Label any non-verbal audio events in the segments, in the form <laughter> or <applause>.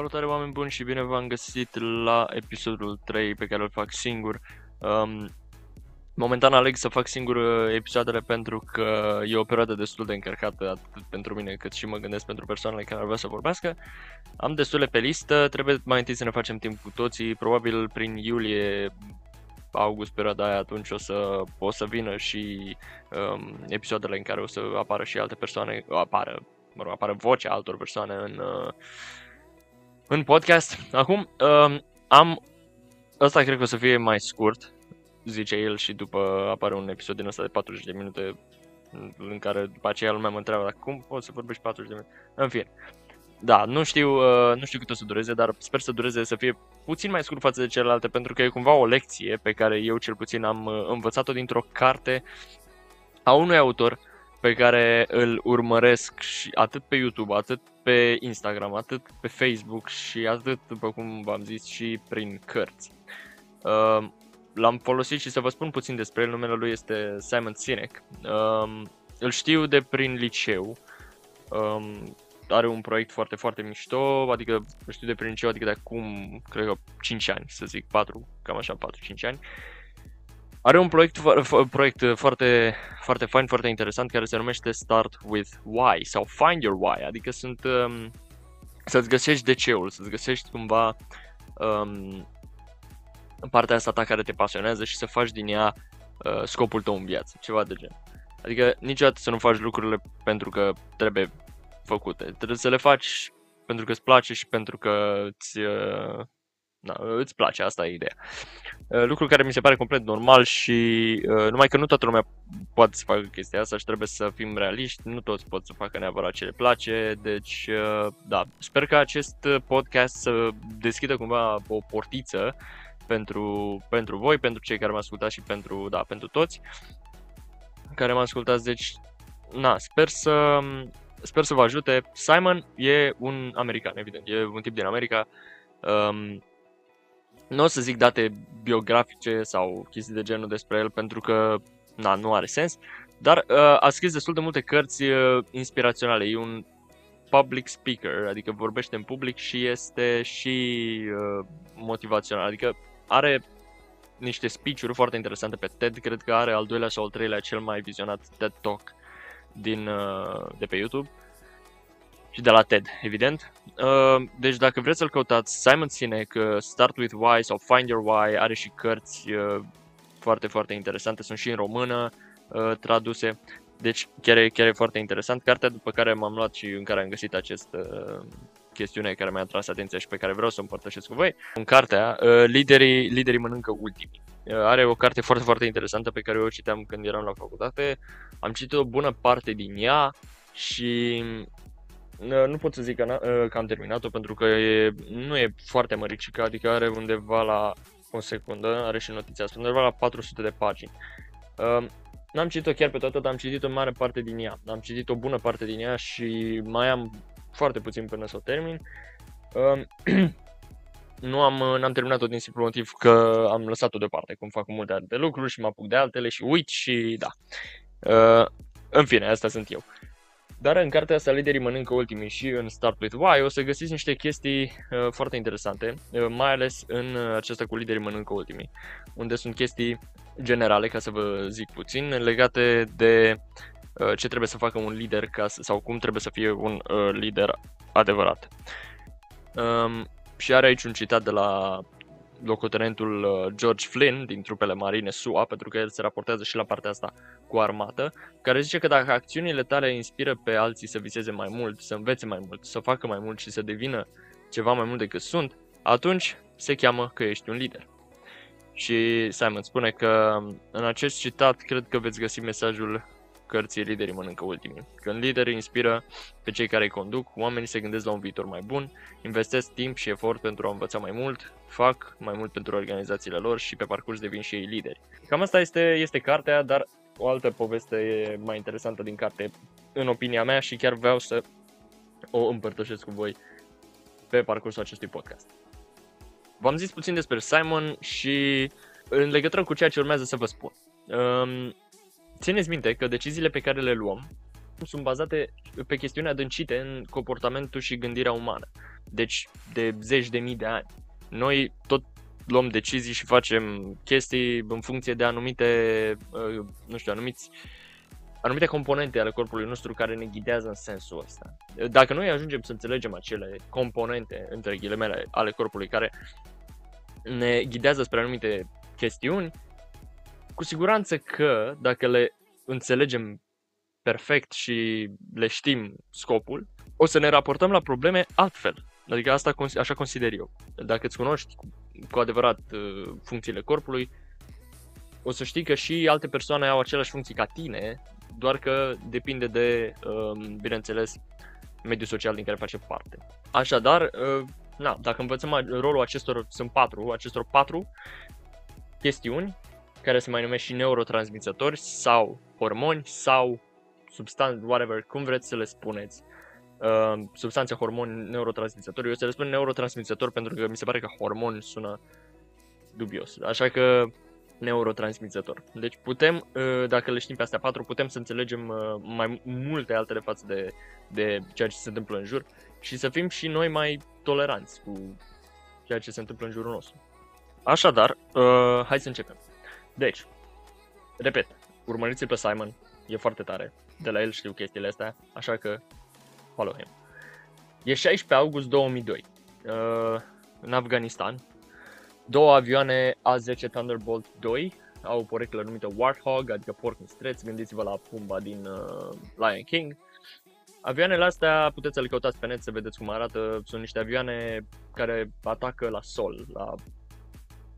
Salutare oameni buni și bine v-am găsit la episodul 3 pe care îl fac singur. Um, momentan aleg să fac singur uh, episoadele pentru că e o perioadă destul de încărcată atât pentru mine cât și mă gândesc pentru persoanele care ar vrea să vorbească. Am destule pe listă, trebuie mai întâi să ne facem timp cu toții, probabil prin iulie august, perioada aia, atunci o să, o să vină și um, episoadele în care o să apară și alte persoane, apară, mă rog, apară vocea altor persoane în, uh, în podcast. Acum, uh, am... Ăsta cred că o să fie mai scurt, zice el și după apare un episod din ăsta de 40 de minute în care după aceea lumea mă întreabă dacă cum poți să vorbești 40 de minute. În fine. Da, nu știu, uh, nu știu cât o să dureze, dar sper să dureze să fie puțin mai scurt față de celelalte, pentru că e cumva o lecție pe care eu cel puțin am uh, învățat-o dintr-o carte a unui autor pe care îl urmăresc și atât pe YouTube, atât pe Instagram, atât pe Facebook și atât, după cum v-am zis, și prin cărți. Uh, l-am folosit și să vă spun puțin despre el, numele lui este Simon Sinek. Uh, îl știu de prin liceu, um, are un proiect foarte, foarte mișto, adică îl știu de prin liceu, adică de acum, cred că 5 ani, să zic, 4, cam așa, 4-5 ani. Are un proiect, proiect foarte, foarte fain, foarte interesant, care se numește Start with Why sau Find Your Why, adică sunt um, să-ți găsești de ceul, să-ți găsești cumva um, partea asta ta care te pasionează și să faci din ea uh, scopul tău în viață, ceva de gen. Adică niciodată să nu faci lucrurile pentru că trebuie făcute, trebuie să le faci pentru că îți place și pentru că îți, uh, na, îți place, asta e ideea. Uh, lucru care mi se pare complet normal și uh, numai că nu toată lumea poate să facă chestia asta și trebuie să fim realiști, nu toți pot să facă neapărat ce le place, deci uh, da, sper că acest podcast să deschidă cumva o portiță pentru, pentru voi, pentru cei care mă ascultați și pentru, da, pentru toți care mă ascultați, deci na, sper să, sper să vă ajute. Simon e un american, evident, e un tip din America. Um, nu o să zic date biografice sau chestii de genul despre el pentru că na, nu are sens, dar uh, a scris destul de multe cărți uh, inspiraționale. E un public speaker, adică vorbește în public și este și uh, motivațional, adică are niște speech-uri foarte interesante pe TED, cred că are al doilea sau al treilea cel mai vizionat TED Talk din, uh, de pe YouTube și de la TED, evident. Uh, deci dacă vreți să-l căutați, Simon Sinek, uh, Start with Why sau Find Your Why, are și cărți uh, foarte, foarte interesante, sunt și în română uh, traduse. Deci chiar e, chiar e foarte interesant. Cartea după care m-am luat și în care am găsit această uh, chestiune care mi-a atras atenția și pe care vreau să o împărtășesc cu voi. În cartea, uh, liderii, liderii mănâncă ultimii. Uh, are o carte foarte, foarte interesantă pe care eu o citeam când eram la facultate. Am citit o bună parte din ea și nu pot să zic că, că am terminat-o pentru că e, nu e foarte măricică, adică are undeva la o secundă, are și notiția asta, undeva la 400 de pagini. Uh, n-am citit-o chiar pe toată, dar am citit o mare parte din ea. Am citit o bună parte din ea și mai am foarte puțin până să o termin. Uh, <clears throat> nu am, n-am terminat-o din simplu motiv că am lăsat-o deoparte, cum fac cu multe alte lucruri și mă apuc de altele și uit și da. Uh, în fine, asta sunt eu. Dar în cartea asta, Liderii mănâncă ultimii și în Start With Why, o să găsiți niște chestii uh, foarte interesante, uh, mai ales în uh, acesta cu Liderii mănâncă ultimii, unde sunt chestii generale, ca să vă zic puțin, legate de uh, ce trebuie să facă un lider ca să, sau cum trebuie să fie un uh, lider adevărat. Um, și are aici un citat de la locotenentul uh, George Flynn din trupele marine SUA, pentru că el se raportează și la partea asta cu armată, care zice că dacă acțiunile tale inspiră pe alții să viseze mai mult, să învețe mai mult, să facă mai mult și să devină ceva mai mult decât sunt, atunci se cheamă că ești un lider. Și Simon spune că în acest citat cred că veți găsi mesajul cărții Liderii mănâncă ultimii. Când liderii inspiră pe cei care îi conduc, oamenii se gândesc la un viitor mai bun, investesc timp și efort pentru a învăța mai mult, fac mai mult pentru organizațiile lor și pe parcurs devin și ei lideri. Cam asta este, este cartea, dar o altă poveste e mai interesantă din carte, în opinia mea, și chiar vreau să o împărtășesc cu voi pe parcursul acestui podcast. V-am zis puțin despre Simon și în legătură cu ceea ce urmează să vă spun. Um, țineți minte că deciziile pe care le luăm sunt bazate pe chestiuni adâncite în comportamentul și gândirea umană. Deci, de zeci de mii de ani. Noi tot luăm decizii și facem chestii în funcție de anumite, uh, nu știu, anumiți anumite componente ale corpului nostru care ne ghidează în sensul ăsta. Dacă noi ajungem să înțelegem acele componente, între ghilimele, ale corpului care ne ghidează spre anumite chestiuni, cu siguranță că dacă le înțelegem perfect și le știm scopul, o să ne raportăm la probleme altfel. Adică asta așa consider eu. Dacă îți cunoști cu adevărat uh, funcțiile corpului, o să știi că și alte persoane au aceleași funcții ca tine, doar că depinde de, um, bineînțeles, mediul social din care face parte. Așadar, uh, na, dacă învățăm rolul acestor, sunt patru, acestor patru chestiuni, care se mai numesc și neurotransmițători sau hormoni sau substanțe, whatever, cum vreți să le spuneți, uh, substanțe, hormoni, neurotransmițători. Eu să le spun neurotransmițători pentru că mi se pare că hormon sună dubios. Așa că neurotransmițător. Deci putem, uh, dacă le știm pe astea patru, putem să înțelegem uh, mai multe altele față de, de ceea ce se întâmplă în jur și să fim și noi mai toleranți cu ceea ce se întâmplă în jurul nostru. Așadar, uh, hai să începem. Deci, repet, urmăriți-l pe Simon, e foarte tare. De la el știu chestiile astea, așa că follow him. E 16 august 2002. Uh, în Afganistan, două avioane A-10 Thunderbolt 2 au o poreclă numită Warthog, adică porc în streț, gândiți-vă la Pumba din uh, Lion King. Avioanele astea puteți să le căutați pe net să vedeți cum arată, sunt niște avioane care atacă la sol, la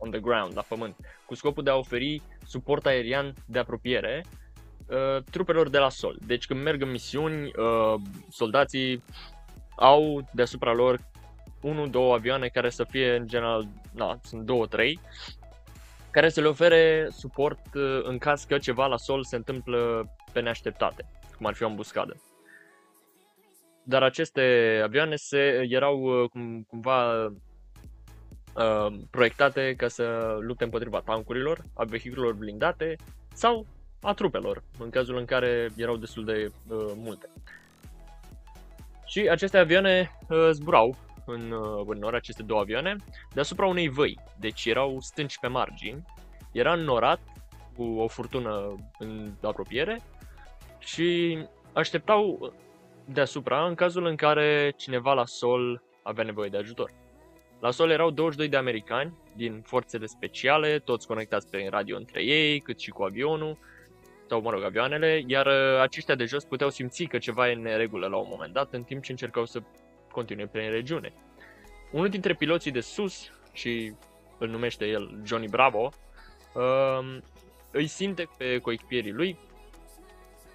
on the ground, la pământ, cu scopul de a oferi suport aerian de apropiere uh, trupelor de la sol. Deci când merg în misiuni, uh, soldații au deasupra lor unul, două avioane care să fie în general, na, sunt două, trei, care să le ofere suport uh, în caz că ceva la sol se întâmplă pe neașteptate, cum ar fi o ambuscadă. Dar aceste avioane se, erau uh, cum, cumva uh, proiectate ca să lupte împotriva tankurilor, a vehiculelor blindate sau a trupelor, în cazul în care erau destul de uh, multe. Și aceste avioane uh, zburau în, uh, în nor, aceste două avioane, deasupra unei văi, deci erau stânci pe margini, era înnorat cu o furtună în apropiere și așteptau deasupra în cazul în care cineva la sol avea nevoie de ajutor. La sol erau 22 de americani din forțele speciale, toți conectați pe radio între ei, cât și cu avionul, sau mă rog, avioanele, iar uh, aceștia de jos puteau simți că ceva e în neregulă la un moment dat, în timp ce încercau să continue prin regiune. Unul dintre piloții de sus, și îl numește el Johnny Bravo, uh, îi simte pe coechipierii lui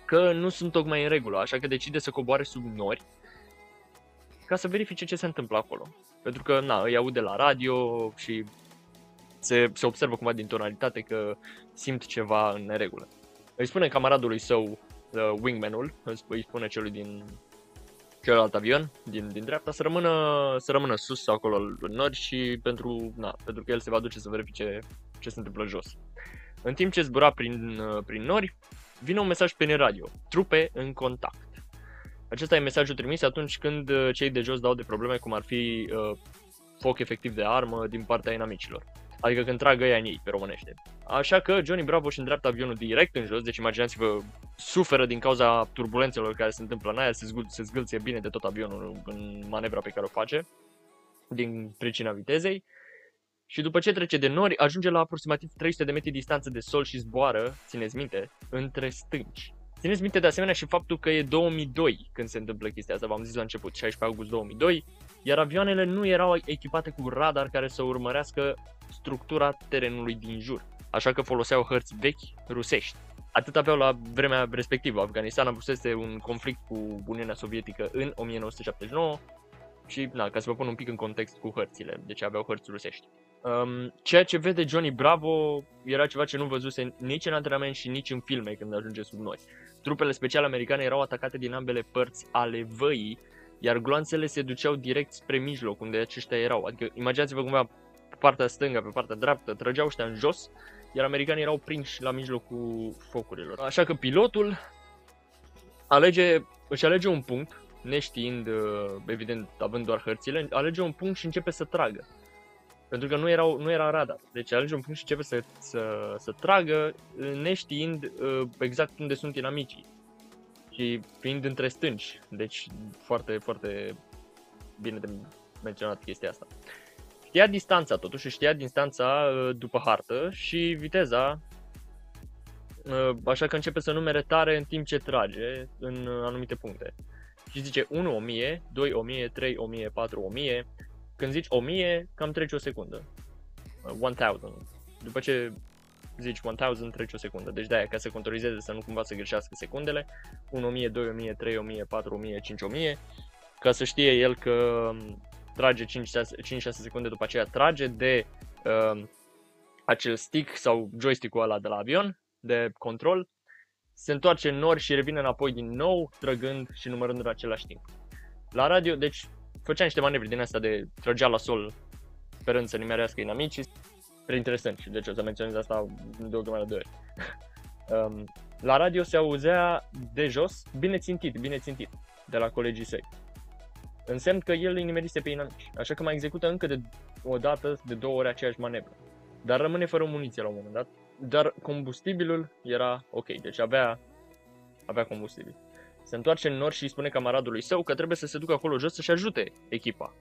că nu sunt tocmai în regulă, așa că decide să coboare sub nori ca să verifice ce se întâmplă acolo. Pentru că, na, îi aude la radio și se, se observă cumva din tonalitate că simt ceva în neregulă. Îi spune camaradului său, uh, wingmanul, îi spune celui din celălalt avion, din, din dreapta, să rămână, să rămână sus acolo în nori și pentru, na, pentru că el se va duce să verifice ce se întâmplă jos. În timp ce zbura prin, uh, prin nori, vine un mesaj pe radio. Trupe în contact. Acesta e mesajul trimis atunci când uh, cei de jos dau de probleme cum ar fi uh, foc efectiv de armă din partea inamicilor. Adică când tragă ea în ei, pe românește. Așa că Johnny Bravo își îndreaptă avionul direct în jos, deci imaginați-vă, suferă din cauza turbulențelor care se întâmplă în aer, se, zgul- se zgâlție bine de tot avionul în manevra pe care o face, din pricina vitezei. Și după ce trece de nori, ajunge la aproximativ 300 de metri distanță de sol și zboară, țineți minte, între stânci. Țineți minte de asemenea și faptul că e 2002 când se întâmplă chestia asta, v-am zis la început, 16 august 2002, iar avioanele nu erau echipate cu radar care să urmărească structura terenului din jur, așa că foloseau hărți vechi rusești. Atât aveau la vremea respectivă. Afganistan avusese un conflict cu Uniunea Sovietică în 1979 și, na, ca să vă pun un pic în context cu hărțile, deci aveau hărți rusești. Um, ceea ce vede Johnny Bravo era ceva ce nu văzuse nici în antrenament și nici în filme când ajunge sub noi. Trupele speciale americane erau atacate din ambele părți ale văii, iar gloanțele se duceau direct spre mijloc, unde aceștia erau. Adică imaginați-vă cumva pe partea stângă, pe partea dreaptă, trăgeau ăștia în jos, iar americanii erau prinși la mijlocul focurilor. Așa că pilotul alege, își alege un punct, neștiind, evident, având doar hărțile, alege un punct și începe să tragă. Pentru că nu, erau, nu era radar. Deci alege un punct și începe să, să, să tragă, neștiind exact unde sunt inamicii. Și fiind între stânci. Deci foarte, foarte bine de menționat chestia asta. Știa distanța totuși, știa distanța după hartă și viteza așa că începe să numere tare în timp ce trage în anumite puncte. Și zice 1 1000, 2 1000, 3 1000, 4 1000. Când zici 1000, cam trece o secundă. 1000. După ce zici 1000, trece o secundă. Deci de-aia, ca să contorizeze, să nu cumva să greșească secundele. 1000, 2000, 3000, 4000, 5000. Ca să știe el că trage 5-6 secunde după aceea trage de uh, acel stick sau joystick-ul ăla de la avion de control, se întoarce în nori și revine înapoi din nou, trăgând și numărând în același timp. La radio, deci, făcea niște manevre din asta de trăgea la sol, sperând să nimerească inamicii. Prea interesant și deci o să menționez asta de o grămadă de ori. <laughs> um, la radio se auzea de jos, bine țintit, bine țintit, de la colegii săi. Însemn că el îi nimerise pe inamici, așa că mai execută încă de o dată, de două ori aceeași manevră. Dar rămâne fără muniție la un moment dat dar combustibilul era ok, deci avea, avea combustibil. Se întoarce în nord și îi spune camaradului său că trebuie să se ducă acolo jos să-și ajute echipa.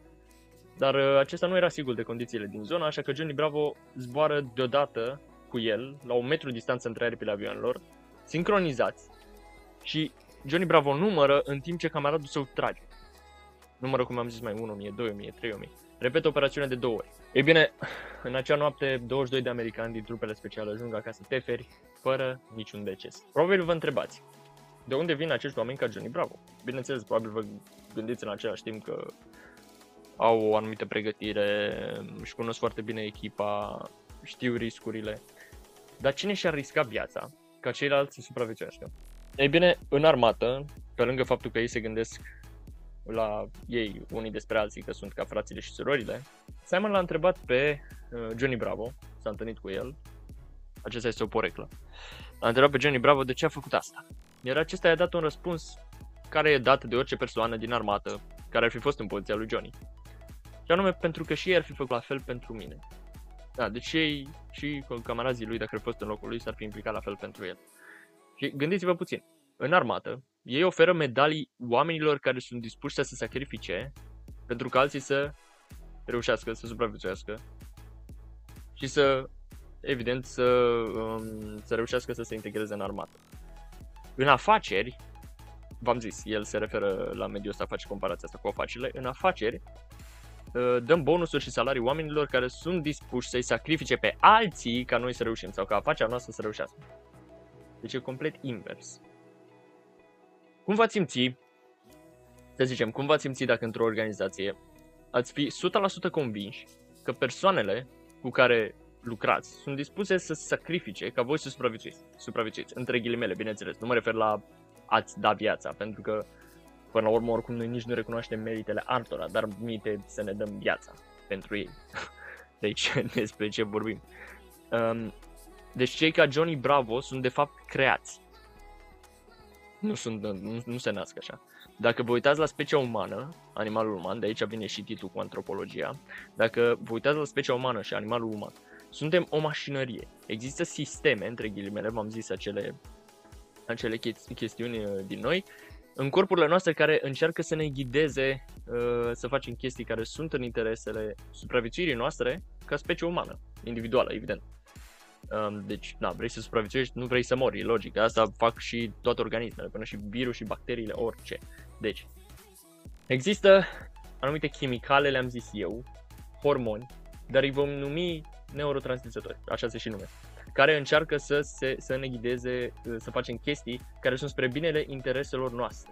Dar uh, acesta nu era sigur de condițiile din zona, așa că Johnny Bravo zboară deodată cu el, la un metru distanță între aripile avionilor, sincronizați, și Johnny Bravo numără în timp ce camaradul său trage. Numără, cum am zis, mai 1, 1000, 2000, 3000. Repetă operațiunea de două ori. Ei bine, în acea noapte, 22 de americani din trupele speciale ajung acasă teferi, fără niciun deces. Probabil vă întrebați, de unde vin acești oameni ca Johnny Bravo? Bineînțeles, probabil vă gândiți în același timp că au o anumită pregătire, își cunosc foarte bine echipa, știu riscurile. Dar cine și-ar risca viața ca ceilalți să supraviețuiască? Ei bine, în armată, pe lângă faptul că ei se gândesc la ei unii despre alții că sunt ca frațile și surorile, Simon l-a întrebat pe uh, Johnny Bravo, s-a întâlnit cu el, acesta este o poreclă, l-a întrebat pe Johnny Bravo de ce a făcut asta. Iar acesta i-a dat un răspuns care e dat de orice persoană din armată care ar fi fost în poziția lui Johnny. Și anume pentru că și ei ar fi făcut la fel pentru mine. Da, deci ei și camarazii lui, dacă ar fi fost în locul lui, s-ar fi implicat la fel pentru el. Și gândiți-vă puțin, în armată, ei oferă medalii oamenilor care sunt dispuși să se sacrifice pentru că alții să reușească să supraviețuiască și să, evident, să, um, să reușească să se integreze în armată. În afaceri, v-am zis, el se referă la mediul ăsta, face comparația asta cu afacerile, în afaceri uh, dăm bonusuri și salarii oamenilor care sunt dispuși să-i sacrifice pe alții ca noi să reușim sau ca afacerea noastră să reușească. Deci e complet invers. Cum v-ați simți, să zicem, cum v-ați simți dacă într-o organizație ați fi 100% convinși că persoanele cu care lucrați sunt dispuse să se sacrifice ca voi să supraviețuiți, supraviețuiți, între ghilimele, bineînțeles. Nu mă refer la ați da viața, pentru că până la urmă oricum noi nici nu recunoaștem meritele altora, dar mite să ne dăm viața pentru ei. <laughs> Deci <laughs> despre ce vorbim. Um, deci cei ca Johnny Bravo sunt de fapt creați. Nu, sunt, nu, nu se nasc așa. Dacă vă uitați la specia umană, animalul uman, de aici vine și titlul cu antropologia, dacă vă uitați la specia umană și animalul uman, suntem o mașinărie. Există sisteme, între ghilimele, v-am zis acele, acele chestiuni uh, din noi, în corpurile noastre care încearcă să ne ghideze uh, să facem chestii care sunt în interesele supraviețuirii noastre ca specie umană, individuală, evident. Um, deci, na, vrei să supraviețuiești, nu vrei să mori, e logic. Asta fac și toate organismele, până și virus și bacteriile, orice. Deci, există anumite chimicale, le-am zis eu, hormoni, dar îi vom numi neurotransmițători, așa se și nume, care încearcă să, se, să ne ghideze, să facem chestii care sunt spre binele intereselor noastre.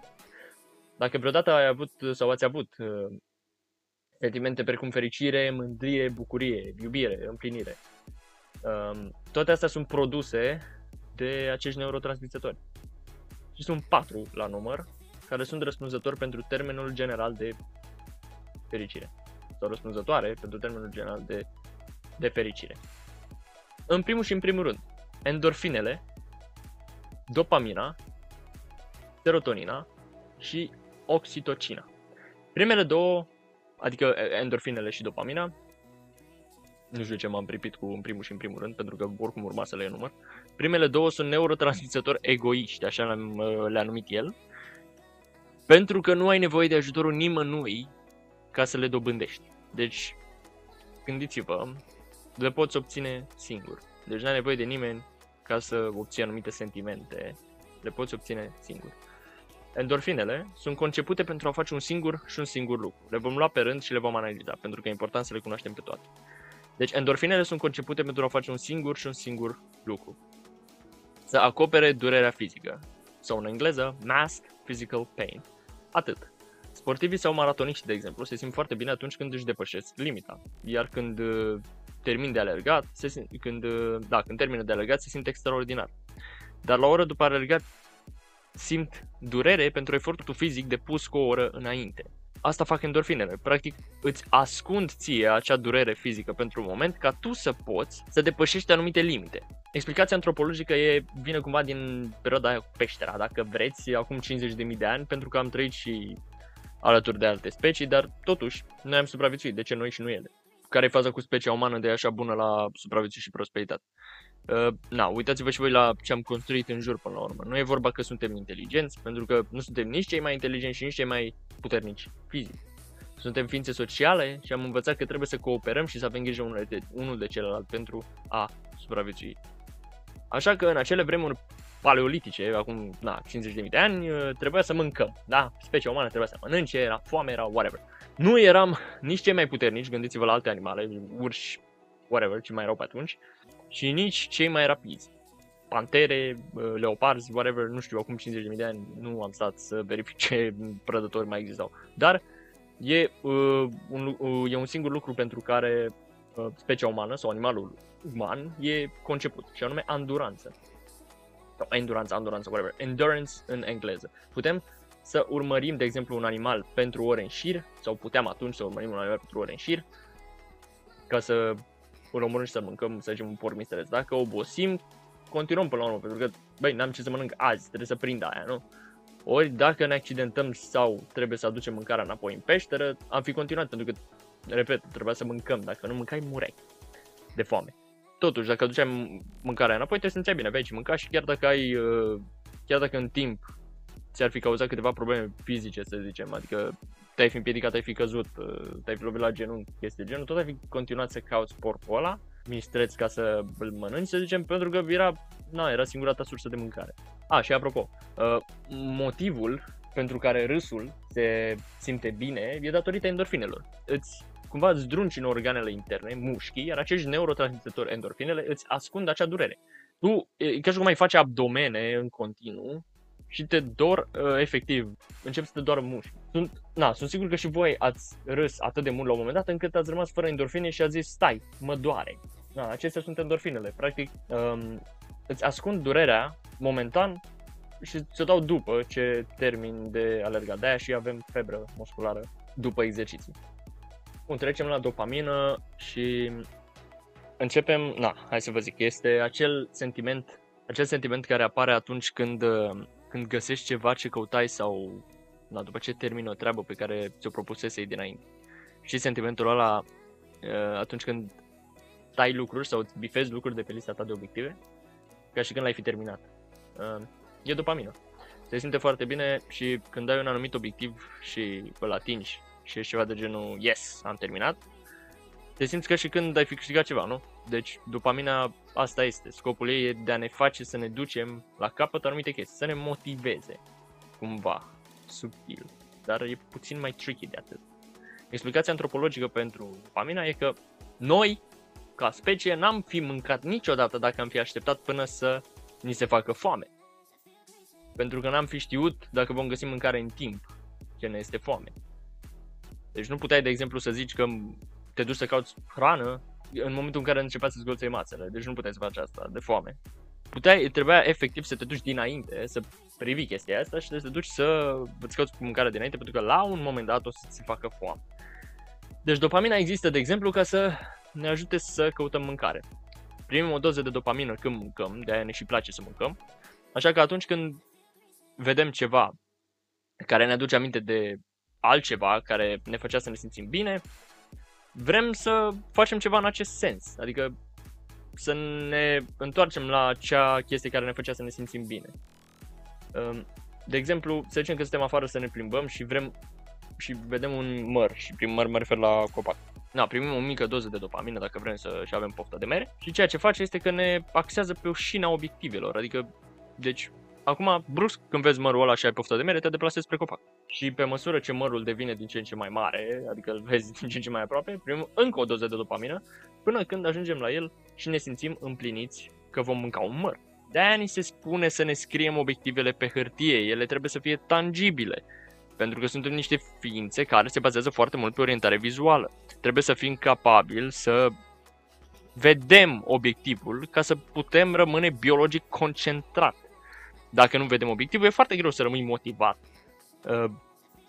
Dacă vreodată ai avut sau ați avut uh, sentimente precum fericire, mândrie, bucurie, iubire, împlinire, um, toate astea sunt produse de acești neurotransmițători. Și sunt patru la număr care sunt răspunzători pentru termenul general de fericire. Sau răspunzătoare pentru termenul general de, de fericire. În primul și în primul rând, endorfinele, dopamina, serotonina și oxitocina. Primele două, adică endorfinele și dopamina, nu știu ce m-am pripit cu în primul și în primul rând, pentru că oricum urma să le enumăr. Primele două sunt neurotransmisători egoiști, așa le-a numit el, pentru că nu ai nevoie de ajutorul nimănui ca să le dobândești. Deci, gândiți-vă, le poți obține singur. Deci nu ai nevoie de nimeni ca să obții anumite sentimente. Le poți obține singur. Endorfinele sunt concepute pentru a face un singur și un singur lucru. Le vom lua pe rând și le vom analiza, pentru că e important să le cunoaștem pe toate. Deci endorfinele sunt concepute pentru a face un singur și un singur lucru. Să acopere durerea fizică. Sau în engleză, mask physical pain. Atât. Sportivii sau maratoniști, de exemplu, se simt foarte bine atunci când își depășesc limita. Iar când uh, termin de alergat, se simt, când, uh, da, când termină de alergat, se simt extraordinar. Dar la o oră după alergat, simt durere pentru efortul fizic depus cu o oră înainte. Asta fac endorfinele. Practic îți ascund ție acea durere fizică pentru un moment ca tu să poți să depășești anumite limite. Explicația antropologică e, vine cumva din perioada aia cu peștera, dacă vreți, acum 50.000 de ani, pentru că am trăit și alături de alte specii, dar totuși noi am supraviețuit, de ce noi și nu ele? Care e faza cu specia umană de așa bună la supraviețuire și prosperitate? Uh, na, uitați-vă și voi la ce am construit în jur până la urmă. Nu e vorba că suntem inteligenți, pentru că nu suntem nici cei mai inteligenți și nici cei mai puternici fizic. Suntem ființe sociale și am învățat că trebuie să cooperăm și să avem grijă unul de, unul de celălalt pentru a supraviețui. Așa că în acele vremuri paleolitice, acum na, 50.000 de ani, uh, trebuia să mâncăm, da? Specia umană trebuia să mănânce, era foame, era whatever. Nu eram nici cei mai puternici, gândiți-vă la alte animale, urși, whatever, ce mai erau pe atunci, și nici cei mai rapizi. Pantere, uh, leoparzi, whatever, nu știu, acum 50.000 de ani nu am stat să verific ce <laughs> prădători mai existau. Dar e, uh, un, uh, e un singur lucru pentru care uh, specia umană sau animalul uman e conceput, și anume anduranță. Sau endurance, anduranță, whatever. Endurance în engleză. Putem să urmărim, de exemplu, un animal pentru ore în șir, sau puteam atunci să urmărim un animal pentru ore în șir, ca să îl omorâm și să mâncăm, să zicem, un porc mistereț. Dacă obosim, continuăm până la urmă, pentru că, băi, n-am ce să mănânc azi, trebuie să prind aia, nu? Ori dacă ne accidentăm sau trebuie să aducem mâncarea înapoi în peșteră, am fi continuat, pentru că, repet, trebuia să mâncăm, dacă nu mâncai, mureai de foame. Totuși, dacă aduceam mâncarea înapoi, trebuie să înțeleg bine, vei și mânca și chiar dacă ai, uh, chiar dacă în timp ți-ar fi cauzat câteva probleme fizice, să zicem, adică te-ai fi împiedicat, ai fi căzut, uh, te-ai fi lovit la genunchi, chestii de genul, tot ai fi continuat să cauți porcul ăla, mistreț ca să îl mănânci, să zicem, pentru că era, na, era singura ta sursă de mâncare. A, și apropo, uh, motivul pentru care râsul se simte bine e datorită endorfinelor. Îți cumva îți drunci în organele interne, mușchii, iar acești neurotransmițători endorfinele îți ascund acea durere. Tu, e ca și cum ai face abdomene în continuu, și te dor uh, efectiv, încep să te doară mușchi. Sunt, na, sunt sigur că și voi ați râs atât de mult la un moment dat încât ați rămas fără endorfine și ați zis stai, mă doare. Na, acestea sunt endorfinele. Practic, um, îți ascund durerea momentan și ți-o dau după ce termin de alergat. De-aia și avem febră musculară după exerciții. Bun, trecem la dopamină și începem, na, hai să vă zic, este acel sentiment, acel sentiment care apare atunci când când găsești ceva ce căutai sau na, după ce termini o treabă pe care ți-o propusesei dinainte. Și sentimentul ăla uh, atunci când tai lucruri sau îți bifezi lucruri de pe lista ta de obiective, ca și când l-ai fi terminat. Uh, e dopamină. Se simte foarte bine și când ai un anumit obiectiv și îl atingi și ești ceva de genul yes, am terminat, te simți ca și când ai fi câștigat ceva, nu? Deci dopamina asta este, scopul ei e de a ne face să ne ducem la capăt anumite chestii, să ne motiveze, cumva, subtil, dar e puțin mai tricky de atât. Explicația antropologică pentru dopamina e că noi, ca specie, n-am fi mâncat niciodată dacă am fi așteptat până să ni se facă foame. Pentru că n-am fi știut dacă vom găsi mâncare în timp, ce ne este foame. Deci nu puteai, de exemplu, să zici că te duci să cauți hrană în momentul în care începea să zgolței mațele, deci nu puteai să faci asta de foame. Puteai, trebuia efectiv să te duci dinainte, să privi chestia asta și să te duci să îți cauți mâncare dinainte, pentru că la un moment dat o să ți facă foame. Deci dopamina există, de exemplu, ca să ne ajute să căutăm mâncare. Primim o doză de dopamină când mâncăm, de aia ne și place să mâncăm. Așa că atunci când vedem ceva care ne aduce aminte de altceva care ne făcea să ne simțim bine, vrem să facem ceva în acest sens. Adică să ne întoarcem la acea chestie care ne făcea să ne simțim bine. Um, de exemplu, să zicem că suntem afară să ne plimbăm și vrem și vedem un măr și prin măr mă refer la copac. Na, primim o mică doză de dopamină dacă vrem să și avem poftă de mere și ceea ce face este că ne axează pe o șina obiectivelor, adică deci Acum, brusc, când vezi mărul ăla și ai poftă de mere, te deplasezi spre copac. Și pe măsură ce mărul devine din ce în ce mai mare, adică îl vezi din ce în ce mai aproape, primim încă o doză de dopamină, până când ajungem la el și ne simțim împliniți că vom mânca un măr. De-aia ni se spune să ne scriem obiectivele pe hârtie, ele trebuie să fie tangibile. Pentru că suntem niște ființe care se bazează foarte mult pe orientare vizuală. Trebuie să fim capabili să vedem obiectivul ca să putem rămâne biologic concentrat dacă nu vedem obiectivul, e foarte greu să rămâi motivat. Uh,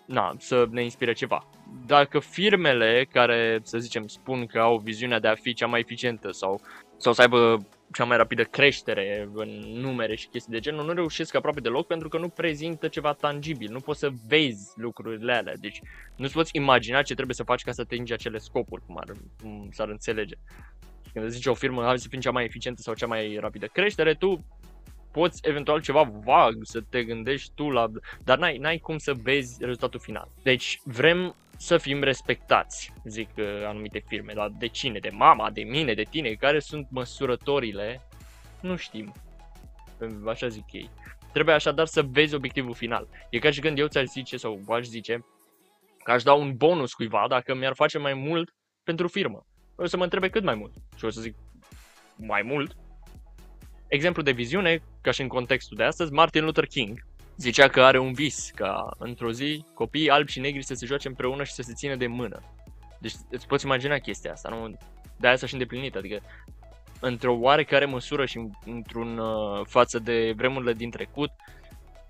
na, să ne inspire ceva. Dacă firmele care, să zicem, spun că au viziunea de a fi cea mai eficientă sau, sau să aibă cea mai rapidă creștere în numere și chestii de genul, nu reușesc aproape deloc pentru că nu prezintă ceva tangibil, nu poți să vezi lucrurile alea, deci nu-ți poți imagina ce trebuie să faci ca să atingi acele scopuri, cum, ar, cum s-ar înțelege. Când zice o firmă, hai să fim cea mai eficientă sau cea mai rapidă creștere, tu poți eventual ceva vag să te gândești tu la... Dar n-ai, n-ai cum să vezi rezultatul final. Deci vrem să fim respectați, zic uh, anumite firme, dar de cine? De mama, de mine, de tine? Care sunt măsurătorile? Nu știm. Așa zic ei. Trebuie așadar să vezi obiectivul final. E ca și când eu ți-aș zice sau aș zice că aș da un bonus cuiva dacă mi-ar face mai mult pentru firmă. O să mă întrebe cât mai mult. Și o să zic mai mult, Exemplu de viziune, ca și în contextul de astăzi, Martin Luther King zicea că are un vis ca într-o zi copiii albi și negri să se joace împreună și să se țină de mână. Deci îți poți imagina chestia asta, nu? De aia s-a și îndeplinit, adică într-o oarecare măsură și într-un uh, față de vremurile din trecut,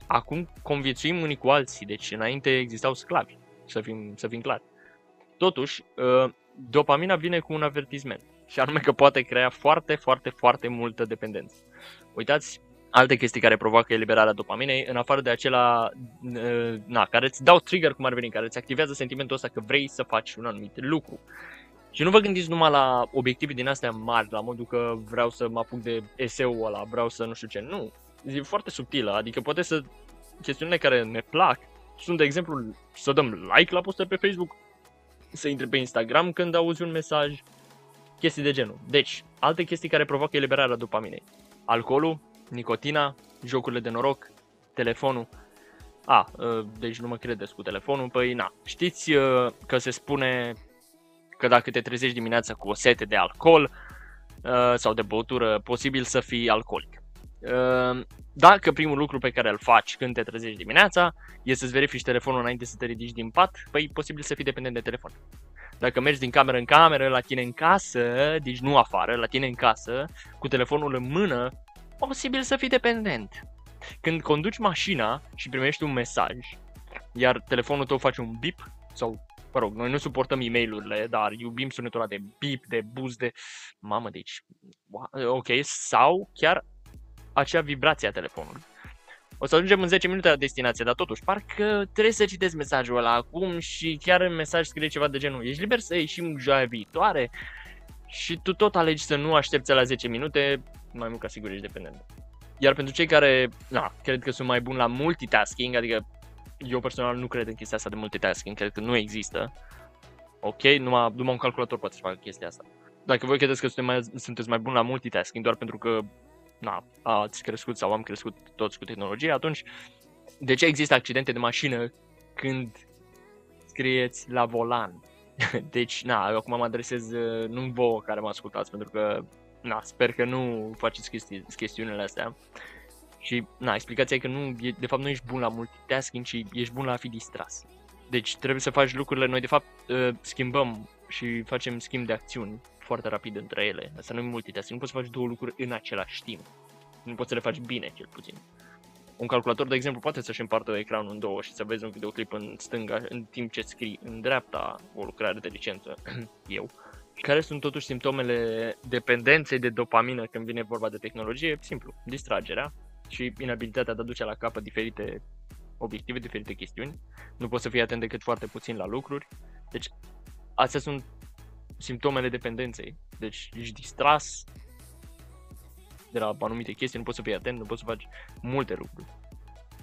acum conviețuim unii cu alții, deci înainte existau sclavi, să fim, să fim clari. Totuși, uh, dopamina vine cu un avertisment și anume că poate crea foarte, foarte, foarte multă dependență. Uitați alte chestii care provoacă eliberarea dopaminei, în afară de acela na, care îți dau trigger cum ar veni, care îți activează sentimentul ăsta că vrei să faci un anumit lucru. Și nu vă gândiți numai la obiective din astea mari, la modul că vreau să mă apuc de eseu ăla, vreau să nu știu ce. Nu, e foarte subtilă, adică poate să chestiunile care ne plac sunt, de exemplu, să dăm like la postări pe Facebook, să intre pe Instagram când auzi un mesaj, chestii de genul. Deci, alte chestii care provoacă eliberarea dopaminei. Alcoolul, nicotina, jocurile de noroc, telefonul. A, ă, deci nu mă credeți cu telefonul, păi na. Știți ă, că se spune că dacă te trezești dimineața cu o sete de alcool ă, sau de băutură, posibil să fii alcoolic. Dacă primul lucru pe care îl faci când te trezești dimineața e să-ți verifici telefonul înainte să te ridici din pat, păi posibil să fii dependent de telefon. Dacă mergi din cameră în cameră, la tine în casă, deci nu afară, la tine în casă, cu telefonul în mână, posibil să fii dependent. Când conduci mașina și primești un mesaj, iar telefonul tău face un bip, sau, mă rog, noi nu suportăm e mail dar iubim sunetul ăla de bip, de buz, de... Mamă, deci... Ok, sau chiar acea vibrație a telefonului. O să ajungem în 10 minute la destinație, dar totuși, parcă trebuie să citesc mesajul ăla acum și chiar în mesaj scrie ceva de genul Ești liber să ieșim joia viitoare? Și tu tot alegi să nu aștepți la 10 minute, mai mult ca sigur ești dependent. Iar pentru cei care, na, cred că sunt mai buni la multitasking, adică eu personal nu cred în chestia asta de multitasking, cred că nu există. Ok, numai, numai un calculator poate să facă chestia asta. Dacă voi credeți că sunteți mai, sunteți mai buni la multitasking doar pentru că na, ați crescut sau am crescut toți cu tehnologie, atunci de ce există accidente de mașină când scrieți la volan? <laughs> Deci, na, eu acum mă adresez uh, nu vouă care mă ascultați, pentru că, na, sper că nu faceți chesti- chestiunile astea. Și, na, explicația e că nu, e, de fapt nu ești bun la multitasking, ci ești bun la a fi distras. Deci trebuie să faci lucrurile, noi de fapt uh, schimbăm și facem schimb de acțiuni foarte rapid între ele. Asta nu e multitasking, nu poți să faci două lucruri în același timp. Nu poți să le faci bine, cel puțin. Un calculator, de exemplu, poate să-și împartă ecranul în două și să vezi un videoclip în stânga în timp ce scrii în dreapta o lucrare de licență, <clears throat> eu. Care sunt totuși simptomele dependenței de dopamină când vine vorba de tehnologie? Simplu, distragerea, și inabilitatea de a duce la capăt diferite obiective, diferite chestiuni. Nu poți să fii atent decât foarte puțin la lucruri. Deci, astea sunt simptomele dependenței. Deci, ești distras de la anumite chestii, nu poți să fii atent, nu poți să faci multe lucruri.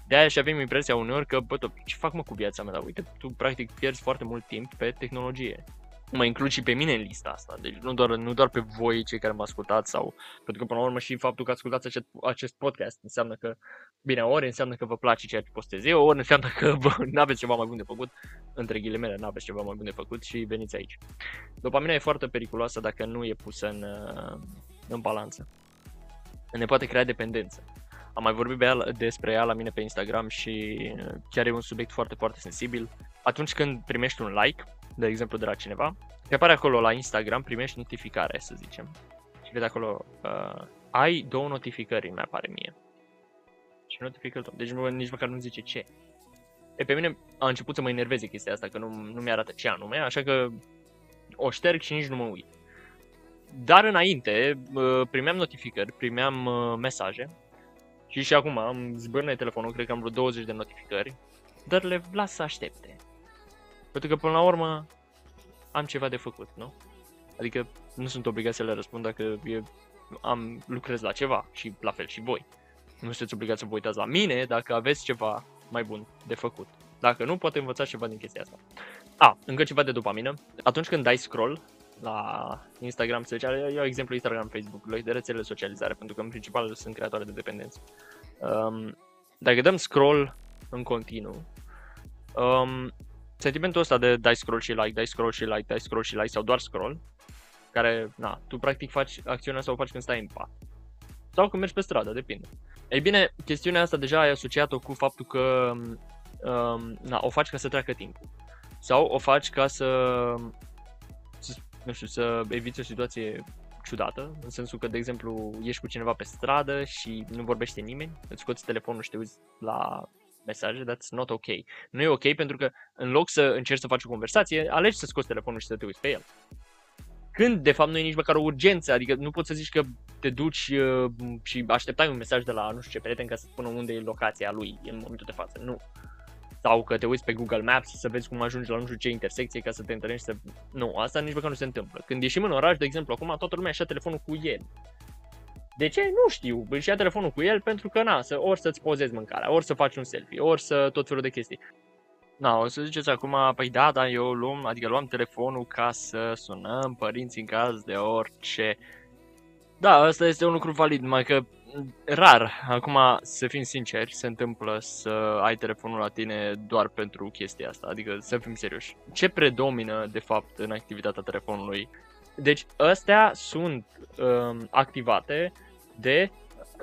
De aia și avem impresia uneori că, bă, ce fac mă cu viața mea? Dar uite, tu practic pierzi foarte mult timp pe tehnologie mă includ și pe mine în lista asta. Deci nu doar, nu doar pe voi, cei care mă ascultați, sau pentru că până la urmă și faptul că ascultați acest, acest podcast înseamnă că, bine, ori înseamnă că vă place ceea ce postez eu, ori înseamnă că <laughs> nu aveți ceva mai bun de făcut, între ghilimele, nu aveți ceva mai bun de făcut și veniți aici. Dopamina e foarte periculoasă dacă nu e pusă în, în balanță. Ne poate crea dependență. Am mai vorbit ea, despre ea la mine pe Instagram și chiar e un subiect foarte, foarte sensibil. Atunci când primești un like, de exemplu de la cineva, te apare acolo la Instagram, primești notificare, să zicem. Și vede acolo, uh, ai două notificări, mi apare mie. Și notificări, deci nici măcar nu zice ce. E, pe mine a început să mă enerveze chestia asta, că nu, nu mi-arată ce anume, așa că o șterg și nici nu mă uit. Dar înainte uh, primeam notificări, primeam uh, mesaje și și acum am zbârne telefonul, cred că am vreo 20 de notificări, dar le las să aștepte. Pentru că până la urmă am ceva de făcut, nu? Adică nu sunt obligat să le răspund dacă e, am, lucrez la ceva și la fel și voi. Nu sunteți obligați să vă uitați la mine dacă aveți ceva mai bun de făcut. Dacă nu, poate învăța ceva din chestia asta. A, încă ceva de dopamină. Atunci când dai scroll la Instagram, să zicea, iau exemplu Instagram, Facebook, de rețele de socializare, pentru că în principal sunt creatoare de dependență. Um, dacă dăm scroll în continuu, um, sentimentul ăsta de dai scroll și like, dai scroll și like, dai scroll și like sau doar scroll, care, na, tu practic faci acțiunea asta o faci când stai în pat. Sau când mergi pe stradă, depinde. Ei bine, chestiunea asta deja ai asociat-o cu faptul că um, na, o faci ca să treacă timpul. Sau o faci ca să, să nu știu, să eviți o situație ciudată, în sensul că, de exemplu, ești cu cineva pe stradă și nu vorbește nimeni, îți scoți telefonul și te uiți la mesaje, that's not ok. Nu e ok pentru că în loc să încerci să faci o conversație, alegi să scoți telefonul și să te uiți pe el. Când, de fapt, nu e nici măcar o urgență, adică nu poți să zici că te duci uh, și așteptai un mesaj de la nu știu ce prieten ca să spună unde e locația lui în momentul de față. Nu. Sau că te uiți pe Google Maps să vezi cum ajungi la nu știu ce intersecție ca să te întâlnești să... Nu, asta nici măcar nu se întâmplă. Când ieșim în oraș, de exemplu, acum toată lumea așa telefonul cu el. De ce? Nu știu. Își ia telefonul cu el pentru că, na, să, ori să-ți pozezi mâncarea, ori să faci un selfie, ori să tot felul de chestii. Na, o să ziceți acum, păi da, da, eu luăm, adică luam telefonul ca să sunăm părinții în caz de orice. Da, asta este un lucru valid, mai că rar, acum să fim sinceri, se întâmplă să ai telefonul la tine doar pentru chestia asta, adică să fim serioși. Ce predomină de fapt în activitatea telefonului? Deci astea sunt um, activate de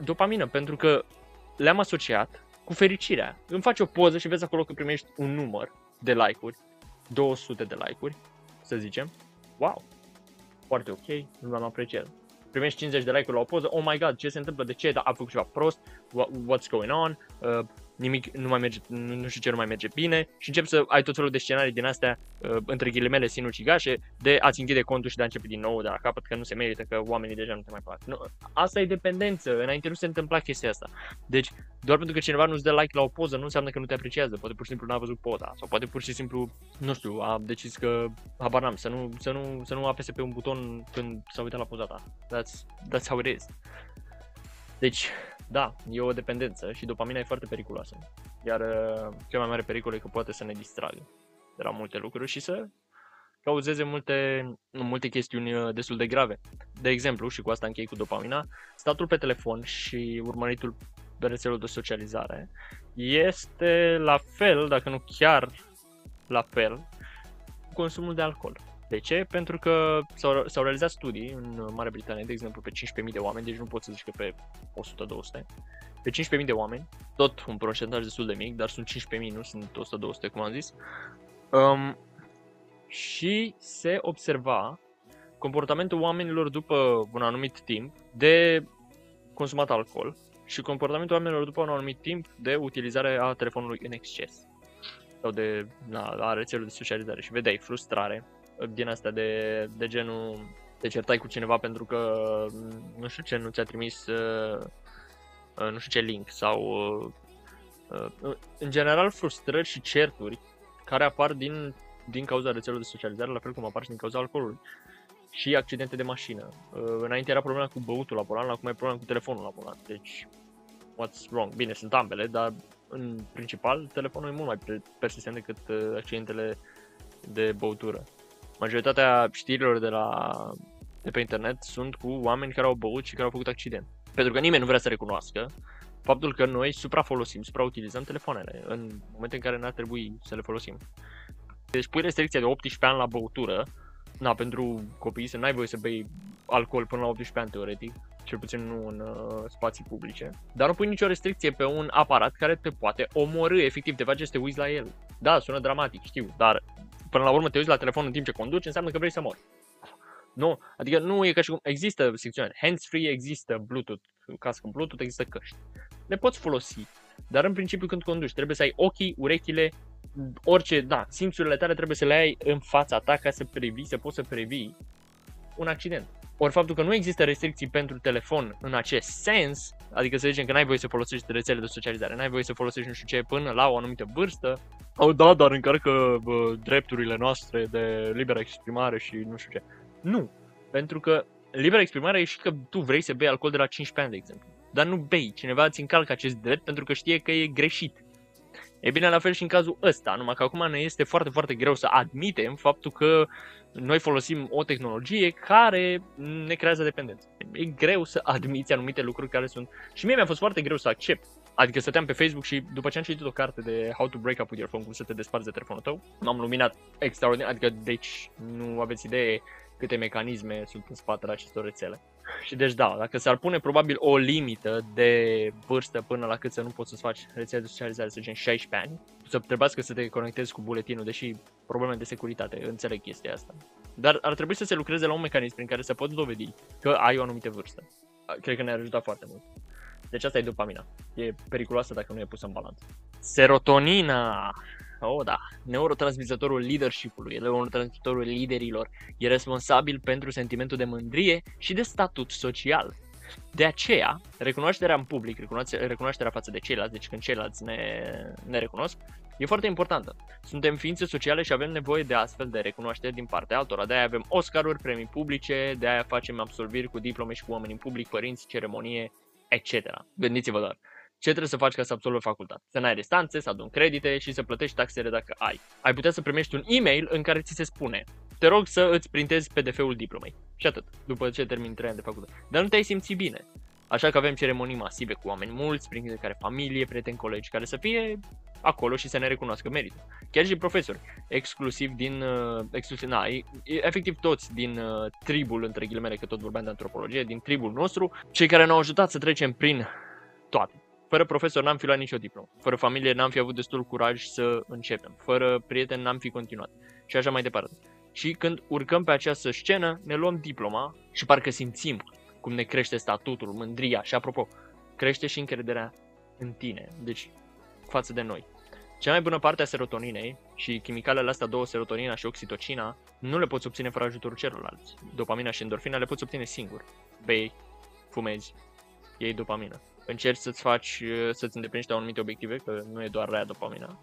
dopamină, pentru că le-am asociat cu fericirea. Îmi faci o poză și vezi acolo că primești un număr de like-uri, 200 de like-uri, să zicem. Wow! Foarte ok, nu l-am apreciat. Primești 50 de like-uri la o poză, oh my god, ce se întâmplă, de ce, da, am făcut ceva prost, what's going on, uh, nimic nu mai merge, nu, nu știu ce nu mai merge bine și încep să ai tot felul de scenarii din astea, uh, între ghilimele sinucigașe, de a-ți închide contul și de a începe din nou de la capăt, că nu se merită, că oamenii deja nu te mai plac. Nu, asta e dependență, înainte nu se întâmpla chestia asta. Deci, doar pentru că cineva nu-ți dă like la o poză, nu înseamnă că nu te apreciază, poate pur și simplu n-a văzut poza, sau poate pur și simplu, nu știu, a decis că, habar n-am, să nu, să nu, să nu apese pe un buton când s-a uitat la poza ta. That's, that's how it is. Deci, da, e o dependență și dopamina e foarte periculoasă. Iar uh, cel mai mare pericol e că poate să ne distragă de la multe lucruri și să cauzeze multe, multe chestiuni uh, destul de grave. De exemplu, și cu asta închei cu dopamina, statul pe telefon și urmăritul pe rețelul de socializare este la fel, dacă nu chiar la fel, cu consumul de alcool. De ce? Pentru că s-au, s-au realizat studii în Marea Britanie, de exemplu, pe 15.000 de oameni, deci nu pot să zic că pe 100-200, pe 15.000 de oameni, tot un procentaj destul de mic, dar sunt 15.000, nu sunt 100-200, cum am zis, um, și se observa comportamentul oamenilor după un anumit timp de consumat alcool și comportamentul oamenilor după un anumit timp de utilizare a telefonului în exces sau de na, a rețelului de socializare. Și vedeai frustrare, din asta de, de genul te certai cu cineva pentru că nu știu ce, nu ți-a trimis uh, uh, nu știu ce link sau uh, uh, în general frustrări și certuri care apar din, din cauza rețelelor de socializare, la fel cum apar și din cauza alcoolului și accidente de mașină. Uh, înainte era problema cu băutul la volan, acum e problema cu telefonul la volan. Deci, what's wrong? Bine, sunt ambele, dar în principal telefonul e mult mai persistent decât uh, accidentele de băutură. Majoritatea știrilor de, la, de pe internet sunt cu oameni care au băut și care au făcut accident. Pentru că nimeni nu vrea să recunoască faptul că noi suprafolosim, suprautilizăm telefoanele în momentul în care n-ar trebui să le folosim. Deci pui restricția de 18 ani la băutură, na, pentru copii să n-ai voie să bei alcool până la 18 ani teoretic, cel puțin nu în uh, spații publice, dar nu pui nicio restricție pe un aparat care te poate omorâ, efectiv, te face să te uiți la el. Da, sună dramatic, știu, dar până la urmă te uiți la telefon în timp ce conduci, înseamnă că vrei să mori. Nu, adică nu e ca și cum există secțiune, hands-free există Bluetooth, cască Bluetooth, există căști. Le poți folosi, dar în principiu când conduci trebuie să ai ochii, urechile, orice, da, simțurile tale trebuie să le ai în fața ta ca să previi, să poți să previi un accident. Ori faptul că nu există restricții pentru telefon în acest sens, adică să zicem că n-ai voie să folosești rețele de socializare, n-ai voie să folosești nu știu ce până la o anumită vârstă, oh, da, dar încarcă bă, drepturile noastre de liberă exprimare și nu știu ce. Nu, pentru că libera exprimare e și că tu vrei să bei alcool de la 15 ani, de exemplu. Dar nu bei, cineva îți încalcă acest drept pentru că știe că e greșit. E bine, la fel și în cazul ăsta, numai că acum ne este foarte, foarte greu să admitem faptul că noi folosim o tehnologie care ne creează dependență. E greu să admiți anumite lucruri care sunt... Și mie mi-a fost foarte greu să accept. Adică stăteam pe Facebook și după ce am citit o carte de How to Break Up With Your Phone, cum să te desparți de telefonul tău, m-am luminat extraordinar, adică deci nu aveți idee câte mecanisme sunt în spatele acestor rețele. Și deci da, dacă s-ar pune probabil o limită de vârstă până la cât să nu poți să-ți faci rețele de socializare, să zicem 16 ani, să trebuiască să te conectezi cu buletinul, deși probleme de securitate, înțeleg chestia asta. Dar ar trebui să se lucreze la un mecanism prin care să poți dovedi că ai o anumită vârstă. Cred că ne-ar ajuta foarte mult. Deci asta e dopamina. E periculoasă dacă nu e pusă în balanță. Serotonina Oh, da. Neurotransmițătorul leadership-ului, neurotransmițătorul liderilor, e responsabil pentru sentimentul de mândrie și de statut social. De aceea, recunoașterea în public, recunoașterea față de ceilalți, deci când ceilalți ne, ne recunosc, e foarte importantă. Suntem ființe sociale și avem nevoie de astfel de recunoaștere din partea altora. De-aia avem Oscaruri, premii publice, de-aia facem absolviri cu diplome și cu oameni în public, părinți, ceremonie, etc. Gândiți-vă doar ce trebuie să faci ca să absolvi facultate? Să n-ai restanțe, să adun credite și să plătești taxele dacă ai. Ai putea să primești un e-mail în care ți se spune te rog să îți printezi PDF-ul diplomei. Și atât, după ce termin 3 ani de facultate. Dar nu te-ai simțit bine. Așa că avem ceremonii masive cu oameni mulți, prin care familie, prieteni, colegi, care să fie acolo și să ne recunoască meritul. Chiar și profesori, exclusiv din, uh, exclusiv, na, efectiv toți din uh, tribul, între ghilimele, că tot vorbeam de antropologie, din tribul nostru, cei care ne-au ajutat să trecem prin toate. Fără profesor n-am fi luat nicio diplomă. Fără familie n-am fi avut destul curaj să începem. Fără prieteni n-am fi continuat. Și așa mai departe. Și când urcăm pe această scenă, ne luăm diploma și parcă simțim cum ne crește statutul, mândria și, apropo, crește și încrederea în tine, deci față de noi. Cea mai bună parte a serotoninei și chimicalele astea două, serotonina și oxitocina, nu le poți obține fără ajutorul celorlalți. Dopamina și endorfina le poți obține singur. Bei, fumezi, iei dopamină încerci să-ți faci, să-ți îndeplinești anumite obiective, că nu e doar rea dopamina,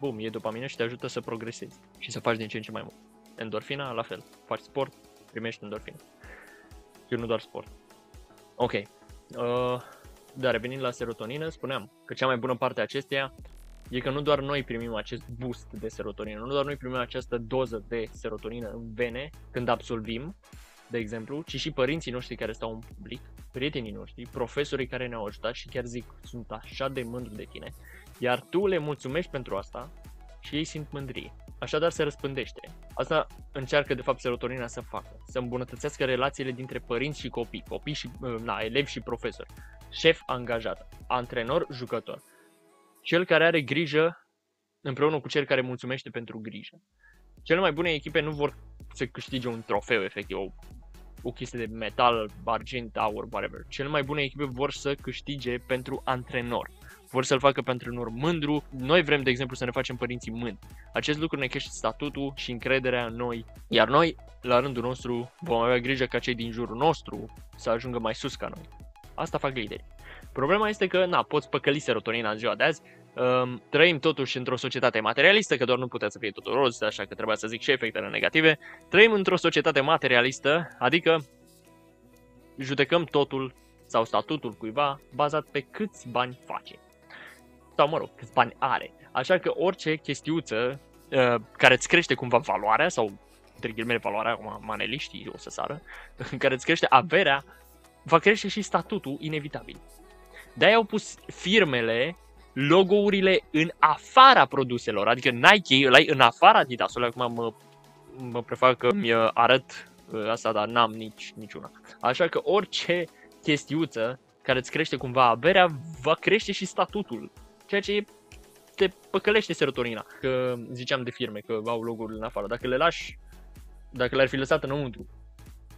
bum, e dopamină și te ajută să progresezi și să faci din ce în ce mai mult. Endorfina, la fel. Faci sport, primești endorfină. Și nu doar sport. Ok. Uh, da, revenind la serotonină, spuneam că cea mai bună parte a acesteia e că nu doar noi primim acest boost de serotonină, nu doar noi primim această doză de serotonină în vene când absolvim, de exemplu, ci și părinții noștri care stau în public, prietenii noștri, profesorii care ne-au ajutat și chiar zic, sunt așa de mândru de tine, iar tu le mulțumești pentru asta și ei simt mândrie. Așadar se răspândește. Asta încearcă de fapt serotonina să facă, să îmbunătățească relațiile dintre părinți și copii, copii și, na, elevi și profesori, șef angajat, antrenor, jucător. Cel care are grijă împreună cu cel care mulțumește pentru grijă. Cele mai bune echipe nu vor să câștige un trofeu, efectiv, o o chestie de metal, argint, aur, whatever. Cele mai bune echipe vor să câștige pentru antrenor. Vor să-l facă pe antrenor mândru. Noi vrem, de exemplu, să ne facem părinții mândri. Acest lucru ne crește statutul și încrederea în noi. Iar noi, la rândul nostru, vom avea grijă ca cei din jurul nostru să ajungă mai sus ca noi. Asta fac lideri. Problema este că, na, poți păcăli serotonina în ziua de azi, um, trăim totuși într-o societate materialistă, că doar nu putea să fie totul roz, așa că trebuia să zic și efectele negative. Trăim într-o societate materialistă, adică judecăm totul sau statutul cuiva bazat pe câți bani face. Sau, mă rog, câți bani are. Așa că orice chestiuță uh, care îți crește cumva valoarea sau între ghilimele valoarea, acum maneliștii o să sară, <laughs> care îți crește averea, va crește și statutul inevitabil. De-aia au pus firmele logourile în afara produselor, adică Nike îl ai în afara Adidasului, acum mă, mă prefac că mi arăt uh, asta, dar n-am nici niciuna. Așa că orice chestiuță care îți crește cumva averea, va crește și statutul, ceea ce te păcălește serotonina. Că ziceam de firme că au logo-urile în afară, dacă le lași, dacă le-ar fi lăsat înăuntru,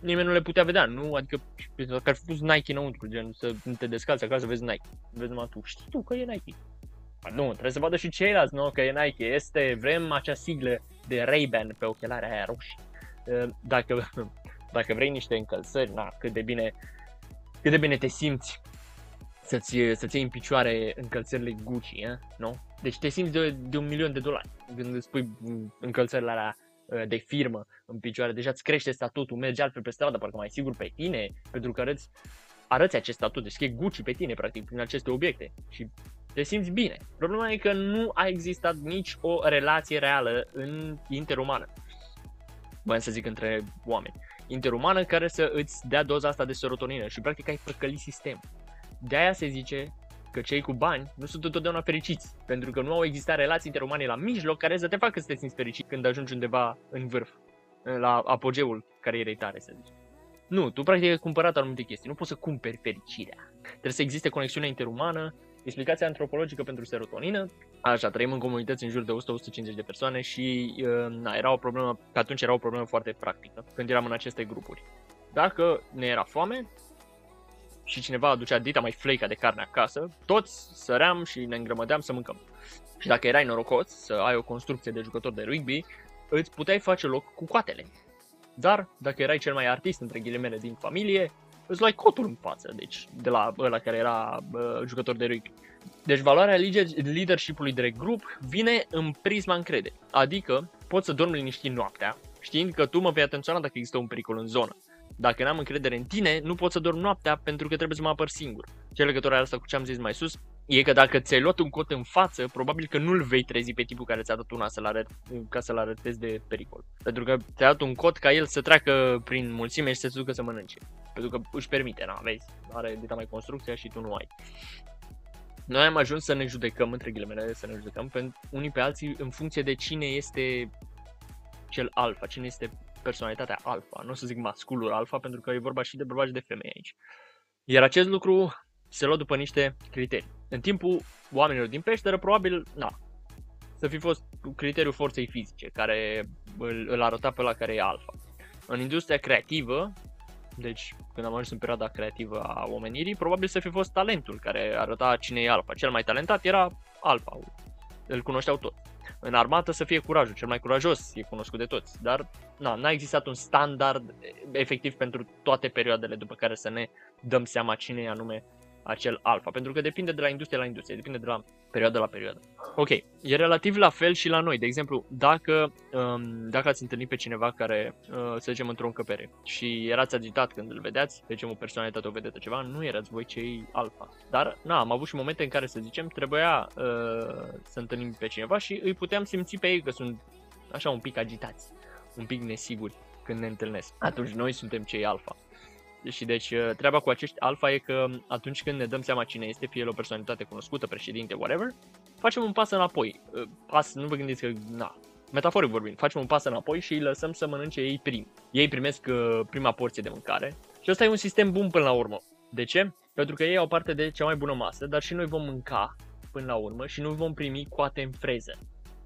nimeni nu le putea vedea, nu? Adică dacă ar fi pus Nike înăuntru, gen să te descalți acasă să vezi Nike. Vezi numai tu, știi tu că e Nike. Nu, trebuie să vadă și ceilalți, nu, că e Nike. Este, vrem acea siglă de Ray-Ban pe ochelarea aia roșii. Ă, dacă, dacă vrei niște încălțări, na, cât de bine, cât de bine te simți să-ți, să-ți iei în picioare încălțările Gucci, eh? nu? Deci te simți de, de un milion de dolari când îți pui încălțările alea ă, de firmă în picioare, deja îți crește statutul, mergi altfel pe stradă, parcă mai sigur pe tine, pentru că arăți, arăți acest statut, deci e Gucci pe tine, practic, prin aceste obiecte și te simți bine. Problema e că nu a existat nici o relație reală în interumană. Voiam să zic între oameni. Interumană care să îți dea doza asta de serotonină și practic ai păcăli sistem. De aia se zice că cei cu bani nu sunt întotdeauna fericiți, pentru că nu au existat relații interumane la mijloc care să te facă să te simți fericit când ajungi undeva în vârf, la apogeul carierei tare, să zici. Nu, tu practic ai cumpărat anumite chestii, nu poți să cumperi fericirea. Trebuie să existe conexiunea interumană, explicația antropologică pentru serotonină. Așa, trăim în comunități în jur de 100-150 de persoane și uh, na, era o problemă, pe atunci era o problemă foarte practică când eram în aceste grupuri. Dacă ne era foame, și cineva aducea dita mai fleica de carne acasă, toți săream și ne îngrămădeam să mâncăm. Și dacă erai norocos să ai o construcție de jucător de rugby, îți puteai face loc cu coatele. Dar dacă erai cel mai artist între ghilimele din familie, îți luai cotul în față, deci de la ăla care era uh, jucător de rugby. Deci valoarea leadership-ului de grup vine în prisma încredere. Adică poți să dormi liniștit noaptea, știind că tu mă vei atenționa dacă există un pericol în zonă. Dacă n-am încredere în tine, nu pot să dorm noaptea pentru că trebuie să mă apăr singur. Ce legătură are asta cu ce am zis mai sus? E că dacă ți-ai luat un cot în față, probabil că nu-l vei trezi pe tipul care ți-a dat una să-l arăt, ca să-l arătezi de pericol. Pentru că ți-a dat un cot ca el să treacă prin mulțime și să se ducă să mănânce. Pentru că își permite, na, vezi, are dita mai construcția și tu nu ai. Noi am ajuns să ne judecăm, între ghilimele, să ne judecăm pe unii pe alții în funcție de cine este cel alfa, cine este personalitatea alfa. Nu o să zic masculul alfa, pentru că e vorba și de bărbați și de femei aici. Iar acest lucru se lua după niște criterii. În timpul oamenilor din peșteră, probabil, na, să fi fost criteriul forței fizice, care îl, îl arăta pe la care e alfa. În industria creativă, deci când am ajuns în perioada creativă a omenirii, probabil să fi fost talentul care arăta cine e alfa. Cel mai talentat era alfa, îl cunoșteau toți. În armată să fie curajul, cel mai curajos e cunoscut de toți, dar na, n-a existat un standard efectiv pentru toate perioadele după care să ne dăm seama cine e anume acel alfa, pentru că depinde de la industrie la industrie, depinde de la perioadă la perioadă. Ok, e relativ la fel și la noi. De exemplu, dacă, um, dacă ați întâlnit pe cineva care, uh, să zicem, într-o încăpere și erați agitat când îl vedeați, de zicem, o personalitate, o vedetă, ceva, nu erați voi cei alfa. Dar, na, am avut și momente în care, să zicem, trebuia uh, să întâlnim pe cineva și îi puteam simți pe ei că sunt așa un pic agitați, un pic nesiguri când ne întâlnesc. Atunci noi suntem cei alfa. Și deci uh, treaba cu acești alfa e că atunci când ne dăm seama cine este, fie el o personalitate cunoscută, președinte, whatever, facem un pas înapoi. Uh, pas, nu vă gândiți că, na, metaforic vorbind, facem un pas înapoi și îi lăsăm să mănânce ei prim. Ei primesc uh, prima porție de mâncare și ăsta e un sistem bun până la urmă. De ce? Pentru că ei au parte de cea mai bună masă, dar și noi vom mânca până la urmă și nu vom primi coate în freză.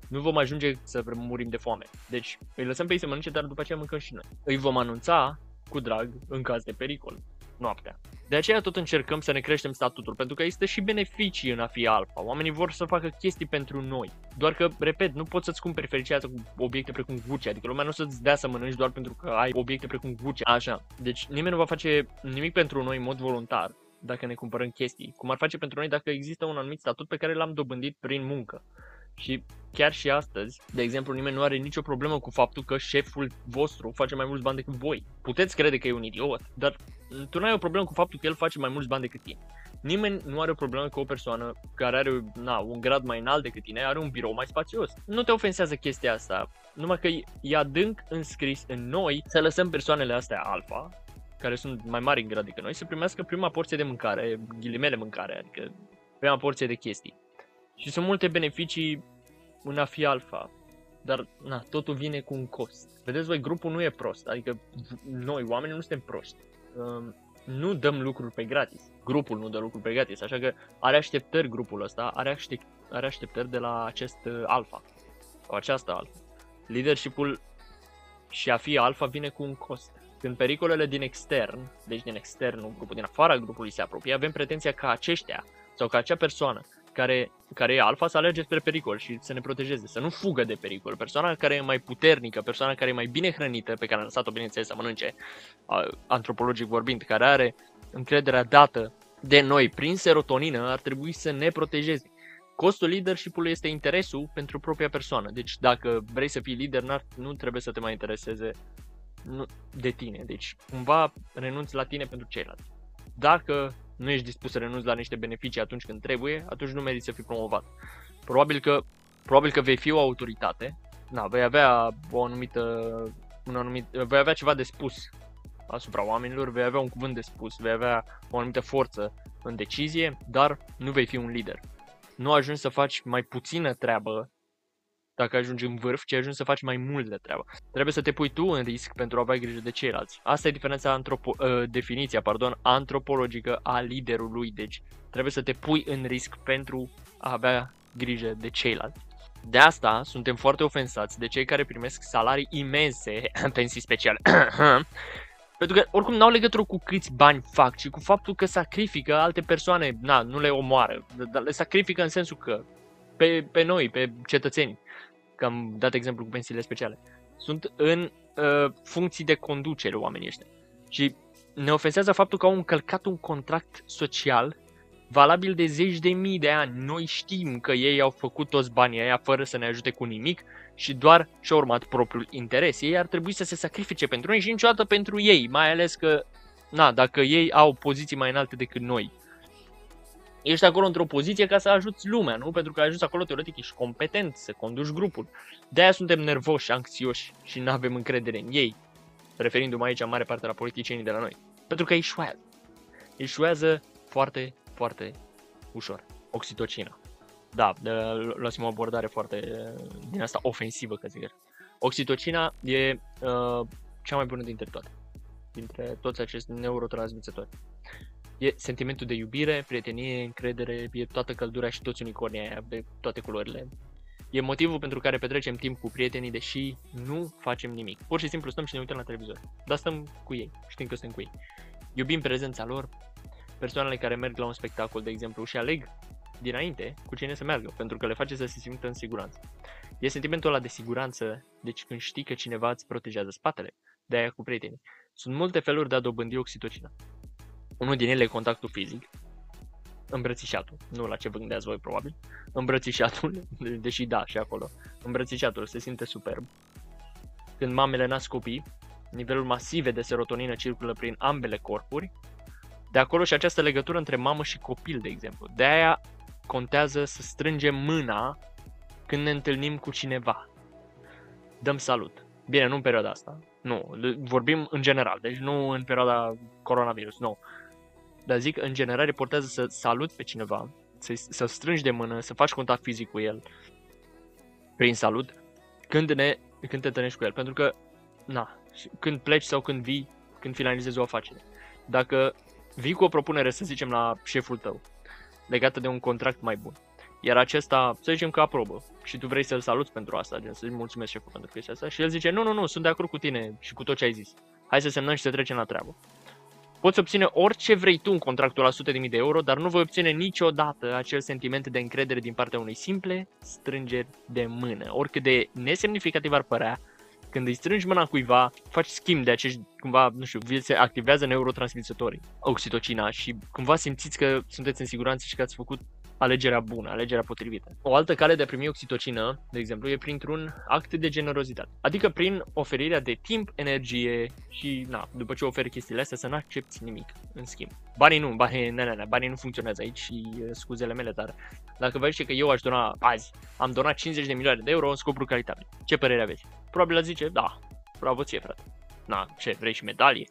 Nu vom ajunge să murim de foame. Deci îi lăsăm pe ei să mănânce, dar după aceea mâncăm și noi. Îi vom anunța cu drag în caz de pericol, noaptea. De aceea tot încercăm să ne creștem statutul, pentru că există și beneficii în a fi alfa. Oamenii vor să facă chestii pentru noi. Doar că, repet, nu poți să-ți cumperi fericirea cu obiecte precum Gucci, adică lumea nu o să-ți dea să mănânci doar pentru că ai obiecte precum Gucci. Așa. Deci nimeni nu va face nimic pentru noi în mod voluntar dacă ne cumpărăm chestii, cum ar face pentru noi dacă există un anumit statut pe care l-am dobândit prin muncă. Și chiar și astăzi, de exemplu, nimeni nu are nicio problemă cu faptul că șeful vostru face mai mulți bani decât voi. Puteți crede că e un idiot, dar tu nu ai o problemă cu faptul că el face mai mulți bani decât tine. Nimeni nu are o problemă cu o persoană care are na, un grad mai înalt decât tine, are un birou mai spațios. Nu te ofensează chestia asta, numai că e adânc înscris în noi să lăsăm persoanele astea alfa, care sunt mai mari în grad decât noi, să primească prima porție de mâncare, ghilimele mâncare, adică prima porție de chestii. Și sunt multe beneficii în a fi alfa, dar na, totul vine cu un cost. Vedeți voi, grupul nu e prost, adică noi, oamenii, nu suntem proști. Um, nu dăm lucruri pe gratis. Grupul nu dă lucruri pe gratis, așa că are așteptări grupul ăsta, are, aștept, are așteptări de la acest uh, alfa, sau această alfa. Leadership-ul și a fi alfa vine cu un cost. Când pericolele din extern, deci din externul grupul, din afara grupului se apropie, avem pretenția ca aceștia sau ca acea persoană care, care e alfa să alerge spre pericol și să ne protejeze, să nu fugă de pericol. Persoana care e mai puternică, persoana care e mai bine hrănită, pe care a lăsat-o bineînțeles să mănânce, antropologic vorbind, care are încrederea dată de noi prin serotonină, ar trebui să ne protejeze. Costul leadership-ului este interesul pentru propria persoană. Deci dacă vrei să fii lider, nu trebuie să te mai intereseze de tine. Deci cumva renunți la tine pentru ceilalți. Dacă nu ești dispus să renunți la niște beneficii atunci când trebuie, atunci nu meriți să fii promovat. Probabil că, probabil că vei fi o autoritate, na, vei avea o anumită, un anumit, vei avea ceva de spus asupra oamenilor, vei avea un cuvânt de spus, vei avea o anumită forță în decizie, dar nu vei fi un lider. Nu ajungi să faci mai puțină treabă dacă ajungi în vârf, ci ajungi să faci mai mult de treabă. Trebuie să te pui tu în risc pentru a avea grijă de ceilalți. Asta e diferența antropo- uh, definiția, pardon, antropologică a liderului, deci trebuie să te pui în risc pentru a avea grijă de ceilalți. De asta suntem foarte ofensați de cei care primesc salarii imense, <clears throat> pensii speciale, <clears throat> pentru că oricum n-au legătură cu câți bani fac, ci cu faptul că sacrifică alte persoane, na, nu le omoară, dar le sacrifică în sensul că pe, pe noi, pe cetățeni că am dat exemplu cu pensiile speciale, sunt în uh, funcții de conducere oamenii ăștia. Și ne ofensează faptul că au încălcat un contract social valabil de zeci de mii de ani. Noi știm că ei au făcut toți banii aia fără să ne ajute cu nimic și doar și-au urmat propriul interes. Ei ar trebui să se sacrifice pentru noi și niciodată pentru ei, mai ales că, na, dacă ei au poziții mai înalte decât noi, ești acolo într-o poziție ca să ajuți lumea, nu? Pentru că ai ajuns acolo, teoretic, ești competent să conduci grupul. De-aia suntem nervoși, anxioși și nu avem încredere în ei, referindu-mă aici în mare parte la politicienii de la noi. Pentru că eșuează. Eșuează foarte, foarte ușor. Oxitocina. Da, luați o abordare foarte din asta ofensivă, că zic Oxitocina e uh, cea mai bună dintre toate. Dintre toți acești neurotransmițători. E sentimentul de iubire, prietenie, încredere, e toată căldura și toți unicornii aia de toate culorile. E motivul pentru care petrecem timp cu prietenii, deși nu facem nimic. Pur și simplu stăm și ne uităm la televizor. Dar stăm cu ei, știm că suntem cu ei. Iubim prezența lor, persoanele care merg la un spectacol, de exemplu, și aleg dinainte cu cine să meargă, pentru că le face să se simtă în siguranță. E sentimentul ăla de siguranță, deci când știi că cineva îți protejează spatele, de aia cu prietenii. Sunt multe feluri de a dobândi oxitocina. Unul din ele e contactul fizic, îmbrățișatul, nu la ce vă gândeați voi probabil, îmbrățișatul, <laughs> deși da, și acolo, îmbrățișatul se simte superb. Când mamele nasc copii, nivelul masive de serotonină circulă prin ambele corpuri, de acolo și această legătură între mamă și copil, de exemplu. De aia contează să strângem mâna când ne întâlnim cu cineva. Dăm salut. Bine, nu în perioada asta. Nu, vorbim în general, deci nu în perioada coronavirus, nu. Dar zic, în general, reportează să salut pe cineva, să, să strângi de mână, să faci contact fizic cu el, prin salut, când, ne, când te întâlnești cu el. Pentru că, na, când pleci sau când vii, când finalizezi o afacere. Dacă vii cu o propunere, să zicem, la șeful tău, legată de un contract mai bun, iar acesta, să zicem că aprobă și tu vrei să-l saluți pentru asta, gen să-i mulțumesc șeful pentru chestia asta și el zice, nu, nu, nu, sunt de acord cu tine și cu tot ce ai zis. Hai să semnăm și să trecem la treabă. Poți obține orice vrei tu în contractul la 100.000 de euro, dar nu voi obține niciodată acel sentiment de încredere din partea unei simple strângeri de mână. Oricât de nesemnificativ ar părea, Când îi strângi mâna cuiva, faci schimb de acești, cumva, nu știu, vi se activează neurotransmisătorii, oxitocina și cumva simțiți că sunteți în siguranță și că ați făcut alegerea bună, alegerea potrivită. O altă cale de a primi oxitocină, de exemplu, e printr-un act de generozitate. Adică prin oferirea de timp, energie și, na, după ce oferi chestiile astea, să nu accepti nimic în schimb. Banii nu, banii, ne, ne, ne, banii nu funcționează aici și scuzele mele, dar dacă vă zice că eu aș dona azi, am donat 50 de milioane de euro în scopuri caritabile. Ce părere aveți? Probabil ați zice, da, bravo ție, frate. Na, ce, vrei și medalie?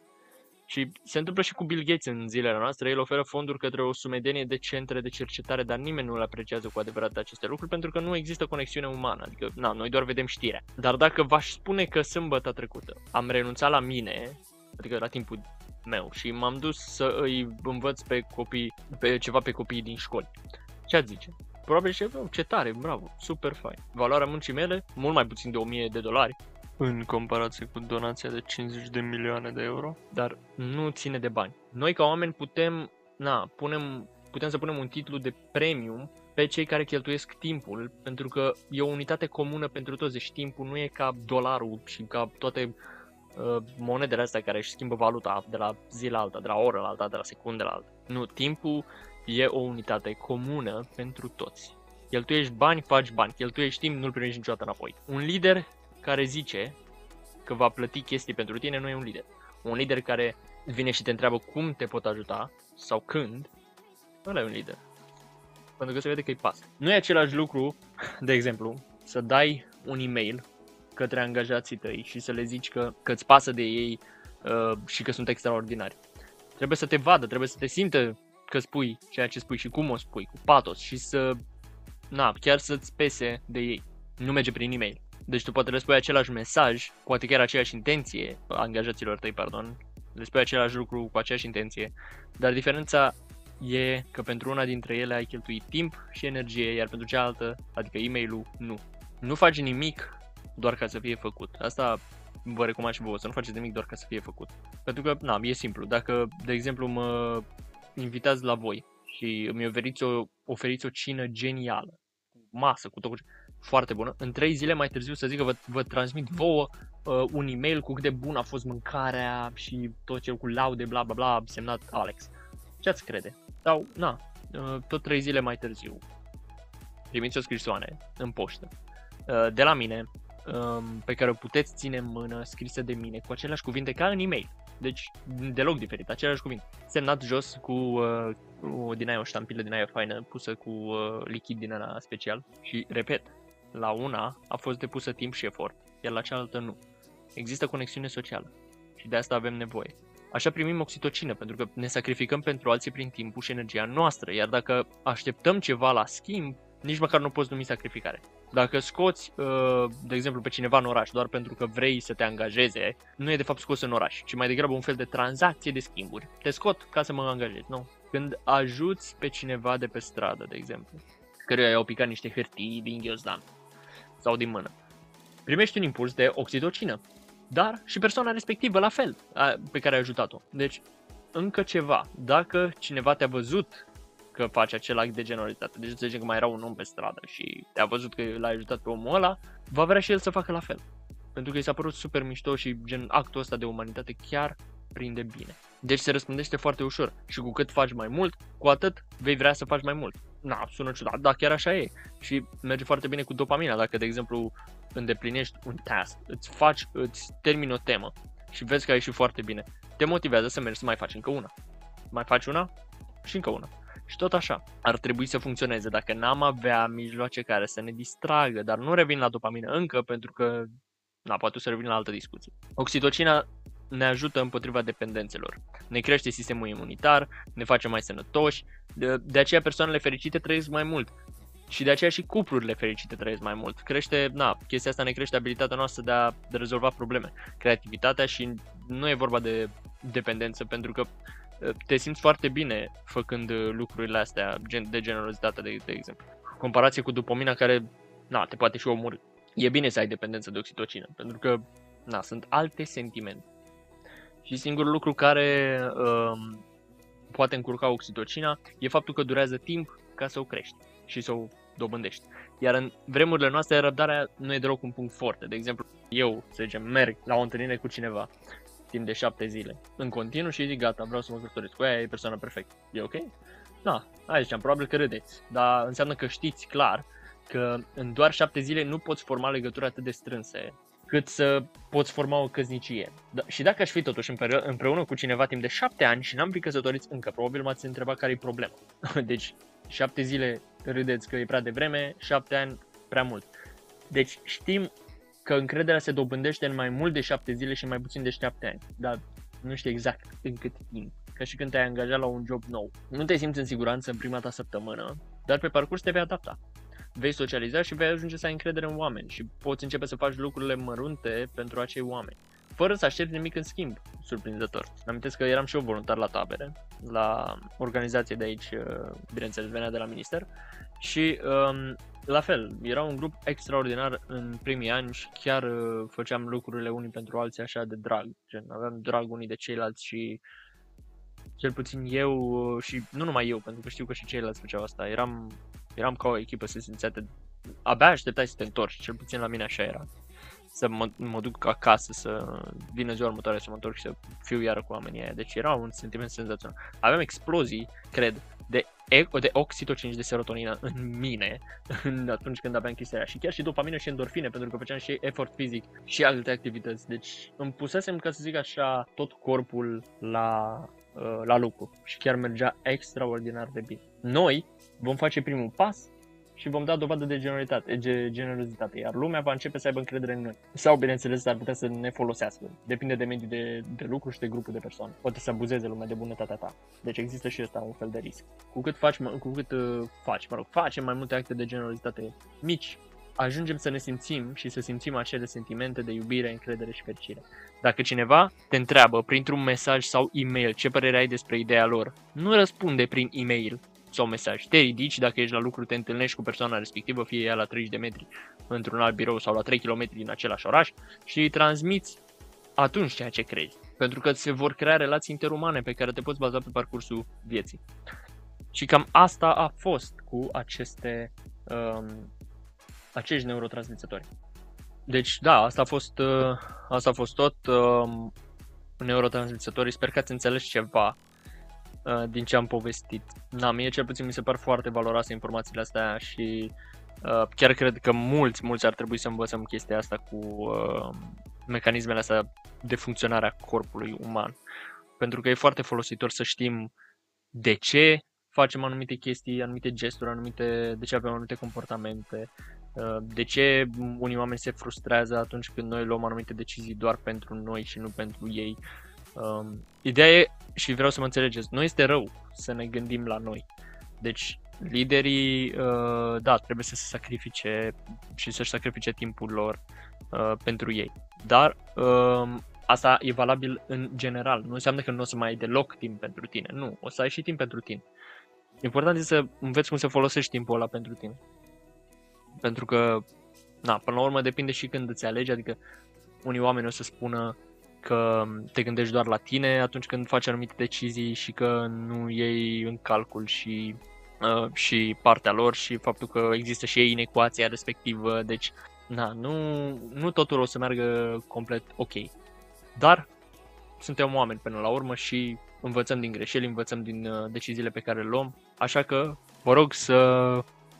Și se întâmplă și cu Bill Gates în zilele noastre, el oferă fonduri către o sumedenie de centre de cercetare, dar nimeni nu le apreciază cu adevărat aceste lucruri pentru că nu există conexiune umană, adică na, noi doar vedem știrea. Dar dacă v-aș spune că sâmbătă trecută am renunțat la mine, adică la timpul meu și m-am dus să îi învăț pe copii, pe ceva pe copiii din școli. Ce ați zice? Probabil și ce tare, bravo, super fain. Valoarea muncii mele, mult mai puțin de 1000 de dolari, în comparație cu donația de 50 de milioane de euro, dar nu ține de bani. Noi ca oameni putem, na, punem, putem să punem un titlu de premium pe cei care cheltuiesc timpul, pentru că e o unitate comună pentru toți, deci timpul nu e ca dolarul și ca toate uh, monedele astea care își schimbă valuta de la zi la alta, de la oră la alta, de la secundă la alta. Nu, timpul e o unitate comună pentru toți. Cheltuiești bani, faci bani. Cheltuiești timp, nu-l primești niciodată înapoi. Un lider care zice că va plăti chestii pentru tine nu e un lider. Un lider care vine și te întreabă cum te pot ajuta sau când, ăla e un lider. Pentru că se vede că îi pasă. Nu e același lucru, de exemplu, să dai un e-mail către angajații tăi și să le zici că, că îți pasă de ei uh, și că sunt extraordinari. Trebuie să te vadă, trebuie să te simtă că spui ceea ce spui și cum o spui, cu patos și să, na, chiar să-ți pese de ei. Nu merge prin e-mail. Deci tu poate le spui același mesaj, poate chiar aceeași intenție, angajaților tăi, pardon, le spui același lucru cu aceeași intenție, dar diferența e că pentru una dintre ele ai cheltuit timp și energie, iar pentru cealaltă, adică e-mail-ul, nu. Nu faci nimic doar ca să fie făcut. Asta vă recomand și vouă, să nu faceți nimic doar ca să fie făcut. Pentru că, na, e simplu. Dacă, de exemplu, mă invitați la voi și îmi oferiți o, oferiți o cină genială, masă, cu tot foarte bună. În 3 zile mai târziu să zic că vă, vă transmit vouă uh, un e-mail cu cât de bun a fost mâncarea și tot cel cu laude, bla bla bla, semnat Alex. Ce ați crede? Sau, na, uh, tot 3 zile mai târziu primiți o scrisoare în poștă uh, de la mine um, pe care o puteți ține în mână scrisă de mine cu aceleași cuvinte ca în e-mail. Deci deloc diferit, aceleași cuvinte. Semnat jos cu, uh, cu din aia o ștampilă din aia faină pusă cu uh, lichid din ăla special și repet, la una a fost depusă timp și efort, iar la cealaltă nu. Există conexiune socială și de asta avem nevoie. Așa primim oxitocină, pentru că ne sacrificăm pentru alții prin timpul și energia noastră, iar dacă așteptăm ceva la schimb, nici măcar nu poți numi sacrificare. Dacă scoți, uh, de exemplu, pe cineva în oraș doar pentru că vrei să te angajeze, nu e de fapt scos în oraș, ci mai degrabă un fel de tranzacție de schimburi. Te scot ca să mă angajez, nu? Când ajuți pe cineva de pe stradă, de exemplu, căruia i-au picat niște hârtii din ghiozdan, sau din mână. Primești un impuls de oxitocină, dar și persoana respectivă la fel, pe care ai ajutat-o. Deci, încă ceva, dacă cineva te-a văzut că faci acel act de generalitate, deci să zicem că mai era un om pe stradă și te-a văzut că l-ai ajutat pe omul ăla, va vrea și el să facă la fel. Pentru că i s-a părut super mișto și gen actul ăsta de umanitate chiar prinde bine. Deci se răspundește foarte ușor și cu cât faci mai mult, cu atât vei vrea să faci mai mult na, sună ciudat, dar chiar așa e. Și merge foarte bine cu dopamina. Dacă, de exemplu, îndeplinești un task, îți faci, îți termini o temă și vezi că ai ieșit foarte bine, te motivează să mergi să mai faci încă una. Mai faci una și încă una. Și tot așa, ar trebui să funcționeze. Dacă n-am avea mijloace care să ne distragă, dar nu revin la dopamină încă, pentru că, na, poate să revin la altă discuție. Oxitocina ne ajută împotriva dependențelor. Ne crește sistemul imunitar, ne face mai sănătoși, de, de aceea persoanele fericite trăiesc mai mult. Și de aceea și cuplurile fericite trăiesc mai mult. Crește, na, chestia asta ne crește abilitatea noastră de a de rezolva probleme, creativitatea și nu e vorba de dependență pentru că ă, te simți foarte bine făcând lucrurile astea gen, de generozitate, de, de exemplu. Comparație cu dopamina care, na, te poate și omorâ. E bine să ai dependență de oxitocină, pentru că, na, sunt alte sentimente. Și singurul lucru care um, poate încurca oxitocina e faptul că durează timp ca să o crești și să o dobândești. Iar în vremurile noastre, răbdarea nu e deloc un punct foarte. De exemplu, eu, să zicem, merg la o întâlnire cu cineva timp de șapte zile, în continuu și zic, gata, vreau să mă căsătoresc cu ea, e persoana perfectă. E ok? Da, hai ziceam, probabil că râdeți, dar înseamnă că știți clar că în doar șapte zile nu poți forma legături atât de strânse cât să poți forma o căznicie. Da, și dacă aș fi totuși împreună cu cineva timp de șapte ani și n-am fi căsătoriți încă, probabil m-ați întrebat care e problema. <laughs> Deci, șapte zile râdeți că e prea devreme, șapte ani prea mult. Deci știm că încrederea se dobândește în mai mult de șapte zile și mai puțin de șapte ani. Dar nu știu exact în cât timp. Ca și când te-ai angajat la un job nou. Nu te simți în siguranță în prima ta săptămână, dar pe parcurs te vei adapta vei socializa și vei ajunge să ai încredere în oameni și poți începe să faci lucrurile mărunte pentru acei oameni, fără să aștepți nimic în schimb, surprinzător. Îmi amintesc că eram și eu voluntar la tabere, la organizație de aici, uh, bineînțeles, venea de la minister și um, la fel, era un grup extraordinar în primii ani și chiar uh, făceam lucrurile unii pentru alții așa de drag, gen aveam drag unii de ceilalți și cel puțin eu uh, și nu numai eu, pentru că știu că și ceilalți făceau asta, eram eram ca o echipă să simțeate, abia așteptai să te întorci, cel puțin la mine așa era. Să mă, mă duc acasă, să vină ziua următoare să mă întorc și să fiu iară cu oamenii aia. Deci era un sentiment senzațional. Aveam explozii, cred, de, de oxitocin și de serotonină în mine <laughs> în, atunci când aveam chestia aia. Și chiar și dopamină și endorfine, pentru că făceam și efort fizic și alte activități. Deci îmi pusesem, ca să zic așa, tot corpul la, uh, la lucru. Și chiar mergea extraordinar de bine. Noi, vom face primul pas și vom da dovadă de generositate, generozitate, iar lumea va începe să aibă încredere în noi. Sau, bineînțeles, ar putea să ne folosească. Depinde de mediul de, de lucru și de grupul de persoane. Poate să abuzeze lumea de bunătatea ta. Deci există și ăsta un fel de risc. Cu cât faci, cu cât uh, faci, mă rog, facem mai multe acte de generozitate mici, ajungem să ne simțim și să simțim acele sentimente de iubire, încredere și fericire. Dacă cineva te întreabă printr-un mesaj sau e-mail ce părere ai despre ideea lor, nu răspunde prin e-mail, sau mesaj. Te ridici, dacă ești la lucru, te întâlnești cu persoana respectivă, fie ea la 30 de metri într-un alt birou sau la 3 km din același oraș și îi transmiți atunci ceea ce crezi. Pentru că se vor crea relații interumane pe care te poți baza pe parcursul vieții. Și cam asta a fost cu aceste um, acești neurotransmițători. Deci, da, asta a fost, uh, asta a fost tot um, neurotransmițătorii. Sper că ați înțeles ceva Uh, din ce am povestit. Na, mie cel puțin mi se par foarte valoroase informațiile astea și uh, chiar cred că mulți, mulți ar trebui să învățăm chestia asta cu uh, mecanismele astea de funcționare a corpului uman. Pentru că e foarte folositor să știm de ce facem anumite chestii, anumite gesturi, anumite, de ce avem anumite comportamente, uh, de ce unii oameni se frustrează atunci când noi luăm anumite decizii doar pentru noi și nu pentru ei. Um, ideea e, și vreau să mă înțelegeți, nu este rău să ne gândim la noi. Deci, liderii, uh, da, trebuie să se sacrifice și să-și sacrifice timpul lor uh, pentru ei. Dar uh, asta e valabil în general. Nu înseamnă că nu o să mai ai deloc timp pentru tine. Nu, o să ai și timp pentru tine. Important este să înveți cum să folosești timpul ăla pentru tine. Pentru că, na, până la urmă depinde și când îți alegi, adică unii oameni o să spună că te gândești doar la tine atunci când faci anumite decizii și că nu iei în calcul și, uh, și partea lor și faptul că există și ei în ecuația respectivă, deci na, nu, nu totul o să meargă complet ok. Dar suntem oameni până la urmă și învățăm din greșeli, învățăm din uh, deciziile pe care le luăm, așa că vă rog să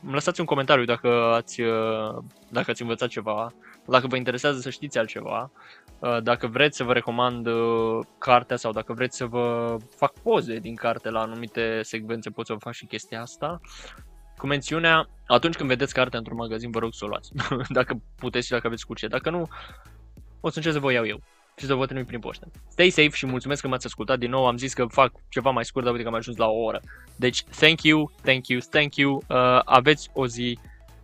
îmi lăsați un comentariu dacă ați, uh, dacă ați învățat ceva, dacă vă interesează să știți altceva. Uh, dacă vreți să vă recomand uh, cartea sau dacă vreți să vă fac poze din carte la anumite secvențe, pot să vă fac și chestia asta. Cu mențiunea, atunci când vedeți cartea într-un magazin, vă rog să o luați. <laughs> dacă puteți și dacă aveți cu ce. Dacă nu, o să încerc să vă iau eu și să vă trimit prin poștă. Stay safe și mulțumesc că m-ați ascultat din nou. Am zis că fac ceva mai scurt, dar uite că am ajuns la o oră. Deci, thank you, thank you, thank you. Uh, aveți o zi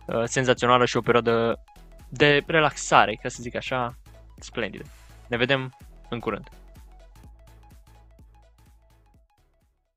uh, senzațională și o perioadă de relaxare, ca să zic așa, splendidă. Ne vedem în curând.